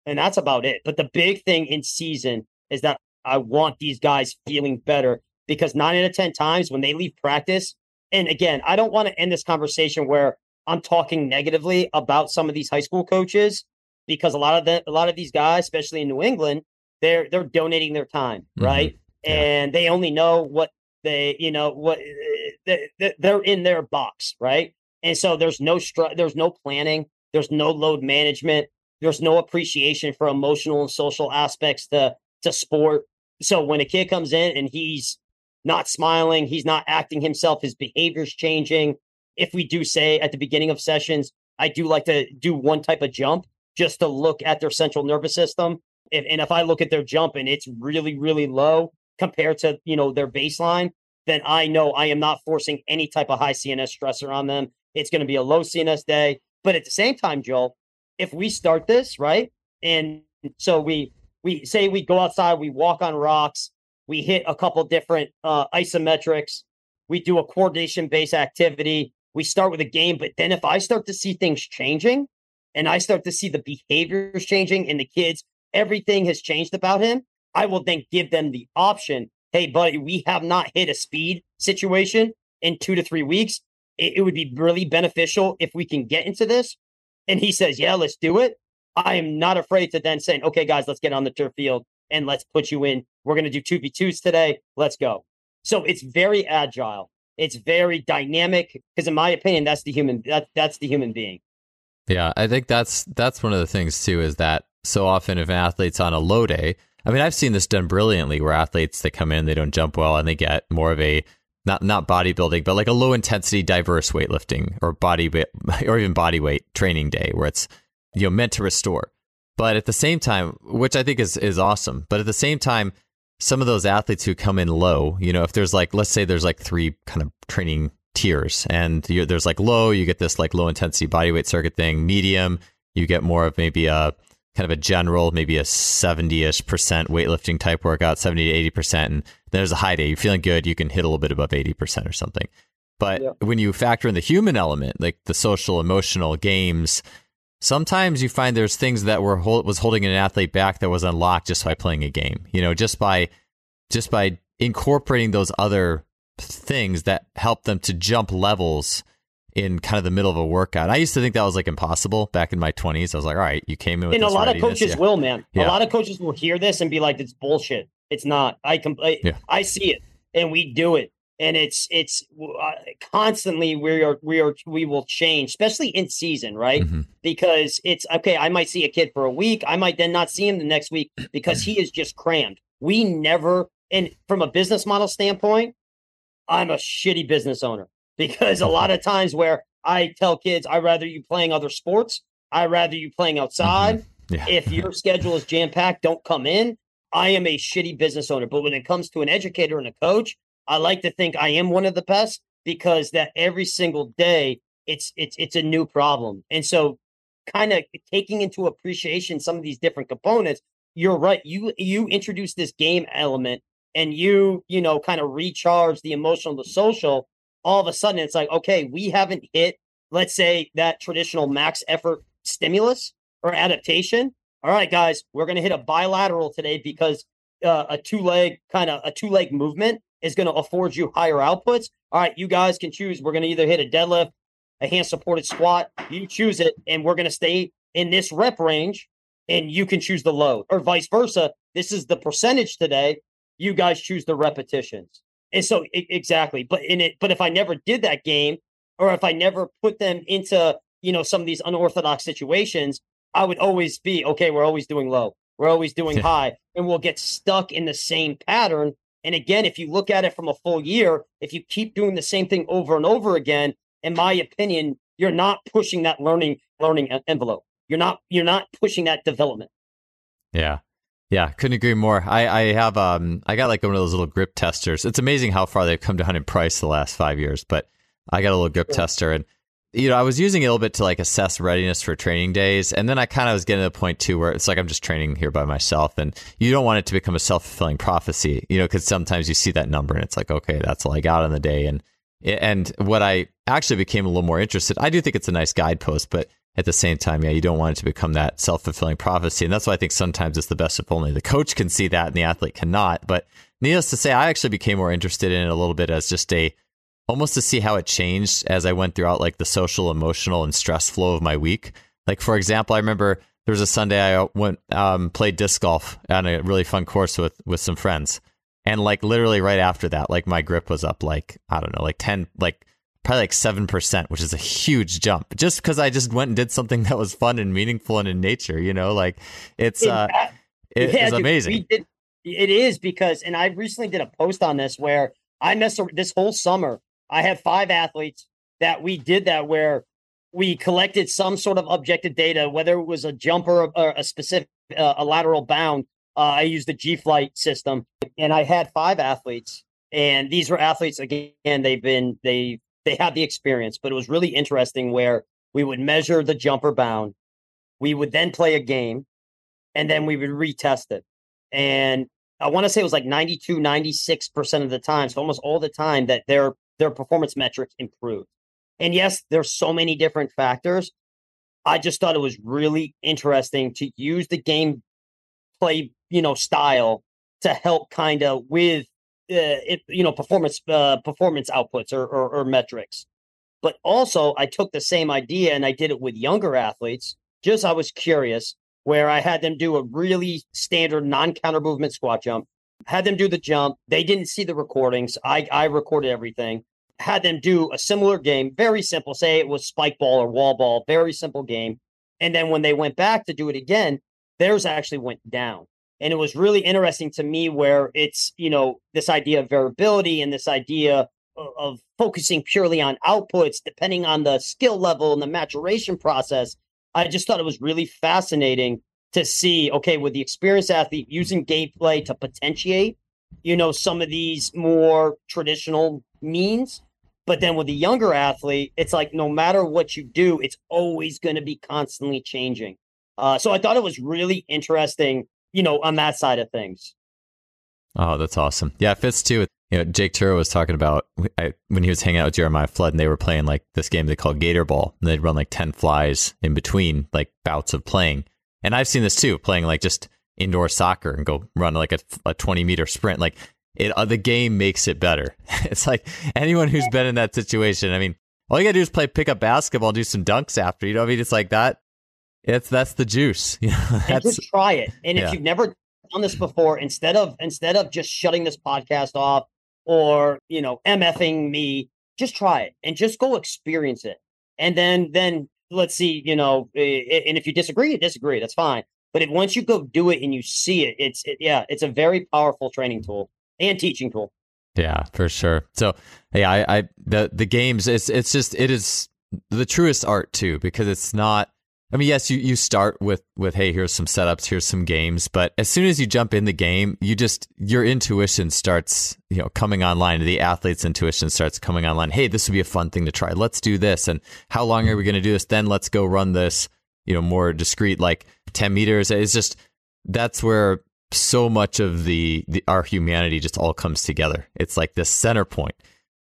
A: and that's about it. But the big thing in season is that I want these guys feeling better because nine out of 10 times when they leave practice, and again, I don't want to end this conversation where I'm talking negatively about some of these high school coaches because a lot of the, a lot of these guys, especially in New England, they're they're donating their time, mm-hmm. right? Yeah. And they only know what they, you know, what they're in their box, right? And so there's no str- there's no planning, there's no load management, there's no appreciation for emotional and social aspects to to sport. So when a kid comes in and he's not smiling, he's not acting himself, his behavior's changing. If we do say at the beginning of sessions, I do like to do one type of jump just to look at their central nervous system. If, and if I look at their jump and it's really, really low compared to you know their baseline, then I know I am not forcing any type of high CNS stressor on them. It's going to be a low CNS day. But at the same time, Joel, if we start this right, and so we we say we go outside, we walk on rocks, we hit a couple different uh, isometrics, we do a coordination based activity, we start with a game, but then if I start to see things changing, and I start to see the behaviors changing in the kids, everything has changed about him. I will then give them the option. Hey, buddy, we have not hit a speed situation in two to three weeks. It, it would be really beneficial if we can get into this and he says, Yeah, let's do it, I am not afraid to then saying, Okay, guys, let's get on the turf field and let's put you in. We're going to do 2v2s today. Let's go. So it's very agile. It's very dynamic because, in my opinion, that's the human that that's the human being.
B: Yeah, I think that's that's one of the things too is that so often if an athlete's on a low day, I mean, I've seen this done brilliantly where athletes that come in, they don't jump well, and they get more of a not not bodybuilding, but like a low intensity, diverse weightlifting or body or even body weight training day where it's you know meant to restore. But at the same time, which I think is is awesome. But at the same time, some of those athletes who come in low, you know, if there's like, let's say there's like three kind of training tiers, and there's like low, you get this like low intensity bodyweight circuit thing. Medium, you get more of maybe a kind of a general, maybe a 70 ish percent weightlifting type workout, 70 to 80 percent. And there's a high day. You're feeling good. You can hit a little bit above 80 percent or something. But yeah. when you factor in the human element, like the social, emotional games, sometimes you find there's things that were was holding an athlete back that was unlocked just by playing a game. You know, just by just by incorporating those other things that help them to jump levels in kind of the middle of a workout. I used to think that was like impossible back in my 20s. I was like, all right, you came in with
A: And
B: a
A: lot
B: readiness.
A: of coaches yeah. will, man. Yeah. A lot of coaches will hear this and be like, it's bullshit. It's not. I can yeah. I see it and we do it. And it's it's uh, constantly we are we are we will change, especially in season, right? Mm-hmm. Because it's okay. I might see a kid for a week. I might then not see him the next week because he is just crammed. We never, and from a business model standpoint, I'm a shitty business owner because a lot of times where I tell kids, I'd rather you playing other sports. I'd rather you playing outside. Mm-hmm. Yeah. if your schedule is jam packed, don't come in. I am a shitty business owner. But when it comes to an educator and a coach, I like to think I am one of the best because that every single day it's it's it's a new problem. And so kind of taking into appreciation some of these different components, you're right. You you introduce this game element and you, you know, kind of recharge the emotional, the social all of a sudden it's like, okay, we haven't hit, let's say, that traditional max effort stimulus or adaptation. All right, guys, we're going to hit a bilateral today because uh, a two leg kind of a two leg movement is going to afford you higher outputs. All right, you guys can choose. We're going to either hit a deadlift, a hand supported squat. You choose it, and we're going to stay in this rep range, and you can choose the load, or vice versa. This is the percentage today. You guys choose the repetitions. And so exactly, but in it, but if I never did that game, or if I never put them into you know some of these unorthodox situations, I would always be okay. We're always doing low. We're always doing high, and we'll get stuck in the same pattern. And again, if you look at it from a full year, if you keep doing the same thing over and over again, in my opinion, you're not pushing that learning learning envelope. You're not you're not pushing that development.
B: Yeah. Yeah, couldn't agree more. I, I have um I got like one of those little grip testers. It's amazing how far they've come down in price the last five years, but I got a little grip yeah. tester and you know, I was using it a little bit to like assess readiness for training days. And then I kind of was getting to the point too where it's like I'm just training here by myself. And you don't want it to become a self fulfilling prophecy, you know, because sometimes you see that number and it's like, okay, that's all I got on the day. And and what I actually became a little more interested, I do think it's a nice guidepost, but at the same time, yeah, you don't want it to become that self fulfilling prophecy. And that's why I think sometimes it's the best if only the coach can see that and the athlete cannot. But needless to say, I actually became more interested in it a little bit as just a almost to see how it changed as I went throughout like the social, emotional, and stress flow of my week. Like, for example, I remember there was a Sunday I went, um, played disc golf on a really fun course with, with some friends. And like literally right after that, like my grip was up like, I don't know, like 10, like probably like 7%, which is a huge jump just because I just went and did something that was fun and meaningful and in nature, you know, like it's, uh, it, yeah, it's amazing.
A: Did, it is because, and I recently did a post on this where I messed this whole summer. I have five athletes that we did that where we collected some sort of objective data, whether it was a jumper or a specific, uh, a lateral bound. Uh, I used the G Flight system, and I had five athletes, and these were athletes again. They've been they they had the experience, but it was really interesting where we would measure the jumper bound, we would then play a game, and then we would retest it. And I want to say it was like 92, 96% of the time, so almost all the time that their their performance metrics improved. And yes, there's so many different factors. I just thought it was really interesting to use the game play, you know, style to help kind of with it, you know performance uh, performance outputs or, or, or metrics. But also, I took the same idea and I did it with younger athletes. Just I was curious, where I had them do a really standard non counter movement squat jump. Had them do the jump. They didn't see the recordings. I I recorded everything. Had them do a similar game, very simple. Say it was spike ball or wall ball, very simple game. And then when they went back to do it again, theirs actually went down. And it was really interesting to me where it's, you know, this idea of variability and this idea of, focusing purely on outputs, depending on the skill level and the maturation process. I just thought it was really fascinating to see, okay, with the experienced athlete using gameplay to potentiate, you know, some of these more traditional means. But then with the younger athlete, it's like no matter what you do, it's always going to be constantly changing. Uh, so I thought it was really interesting, you know, on that side of things.
B: Oh, that's awesome. Yeah, it fits too. You know, Jake Tuura was talking about I, when he was hanging out with Jeremiah Flood and they were playing like this game they called Gator Ball and they'd run like 10 flies in between like bouts of playing. And I've seen this too, playing like just indoor soccer and go run like a, a 20 meter sprint. Like it, uh, the game makes it better. it's like anyone who's been in that situation. I mean, all you gotta do is play pickup basketball, do some dunks after. You know, I mean, it's like that. It's that's the juice.
A: That's, and just try it. And yeah. if you've never done this before, instead of instead of just shutting this podcast off or you know mfing me, just try it and just go experience it. And then then let's see, you know, and if you disagree, you disagree. That's fine. But if once you go do it and you see it, it's it, yeah, it's a very powerful training tool and teaching tool.
B: Yeah, for sure. So yeah, I, I the the games it's it's just it is the truest art too because it's not I mean, yes, you, you start with with hey, here's some setups, here's some games, but as soon as you jump in the game, you just your intuition starts, you know, coming online. The athlete's intuition starts coming online. Hey, this would be a fun thing to try. Let's do this. And how long are we going to do this? Then let's go run this, you know, more discreet, like ten meters. It's just that's where so much of the, the our humanity just all comes together. It's like this center point.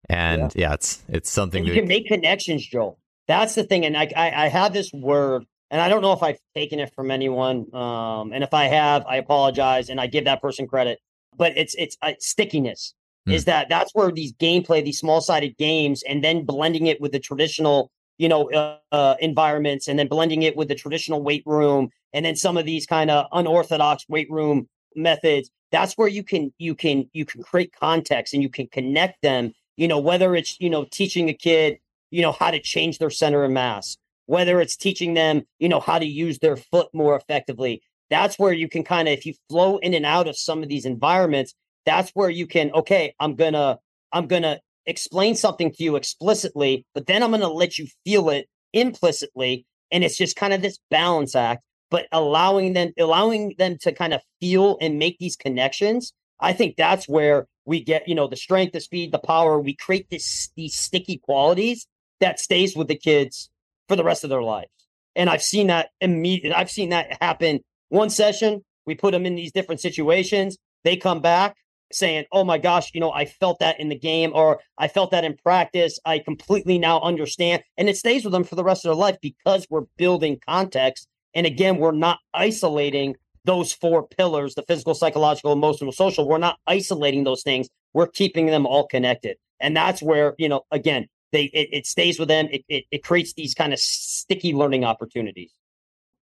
B: and yeah, yeah it's it's something
A: and you can make connections, Joel. That's the thing, and I, I I have this word and I don't know if I've taken it from anyone. Um, and if I have, I apologize and I give that person credit. But it's it's uh, stickiness mm. is that that's where these gameplay, these small sided games, and then blending it with the traditional, you know, uh, uh, environments, and then blending it with the traditional weight room, and then some of these kind of unorthodox weight room methods. That's where you can you can you can create context and you can connect them. You know, whether it's you know teaching a kid you know how to change their center of mass whether it's teaching them, you know, how to use their foot more effectively. That's where you can kind of, if you flow in and out of some of these environments, that's where you can, okay, I'm gonna, I'm gonna explain something to you explicitly, but then I'm gonna let you feel it implicitly. And it's just kind of this balance act, but allowing them, allowing them to kind of feel and make these connections. I think that's where we get, you know, the strength, the speed, the power. We create this these sticky qualities that stays with the kids for the rest of their lives. And I've seen that immediate. I've seen that happen. One session, we put them in these different situations. They come back saying, "Oh my gosh, you know, I felt that in the game, or I felt that in practice. I completely now understand." And it stays with them for the rest of their life because we're building context. And again, we're not isolating those four pillars: the physical, psychological, emotional, social. We're not isolating those things. We're keeping them all connected. And that's where, you know, again, they it, it stays with them. It, it, it creates these kind of sticky learning opportunities.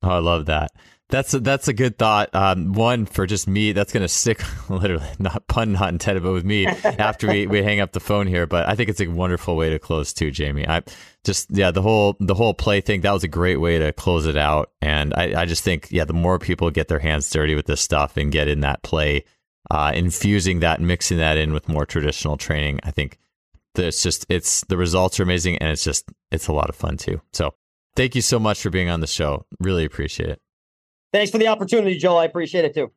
B: Oh, I love that. That's a, that's a good thought. Um, one for just me, that's going to stick literally, not pun not intended, but with me after we, we hang up the phone here. But I think it's a wonderful way to close too, Jamie. I just yeah, the whole the whole play thing that was a great way to close it out. And I, I just think yeah, the more people get their hands dirty with this stuff and get in that play, uh, infusing that, mixing that in with more traditional training, I think it's just it's the results are amazing and it's just it's a lot of fun too. So thank you so much for being on the show. Really appreciate it.
A: Thanks for the opportunity, Joel. I appreciate it too.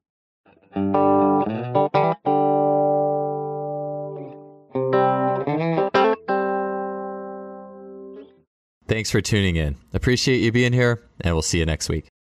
B: Thanks for tuning in. Appreciate you being here, and we'll see you next week.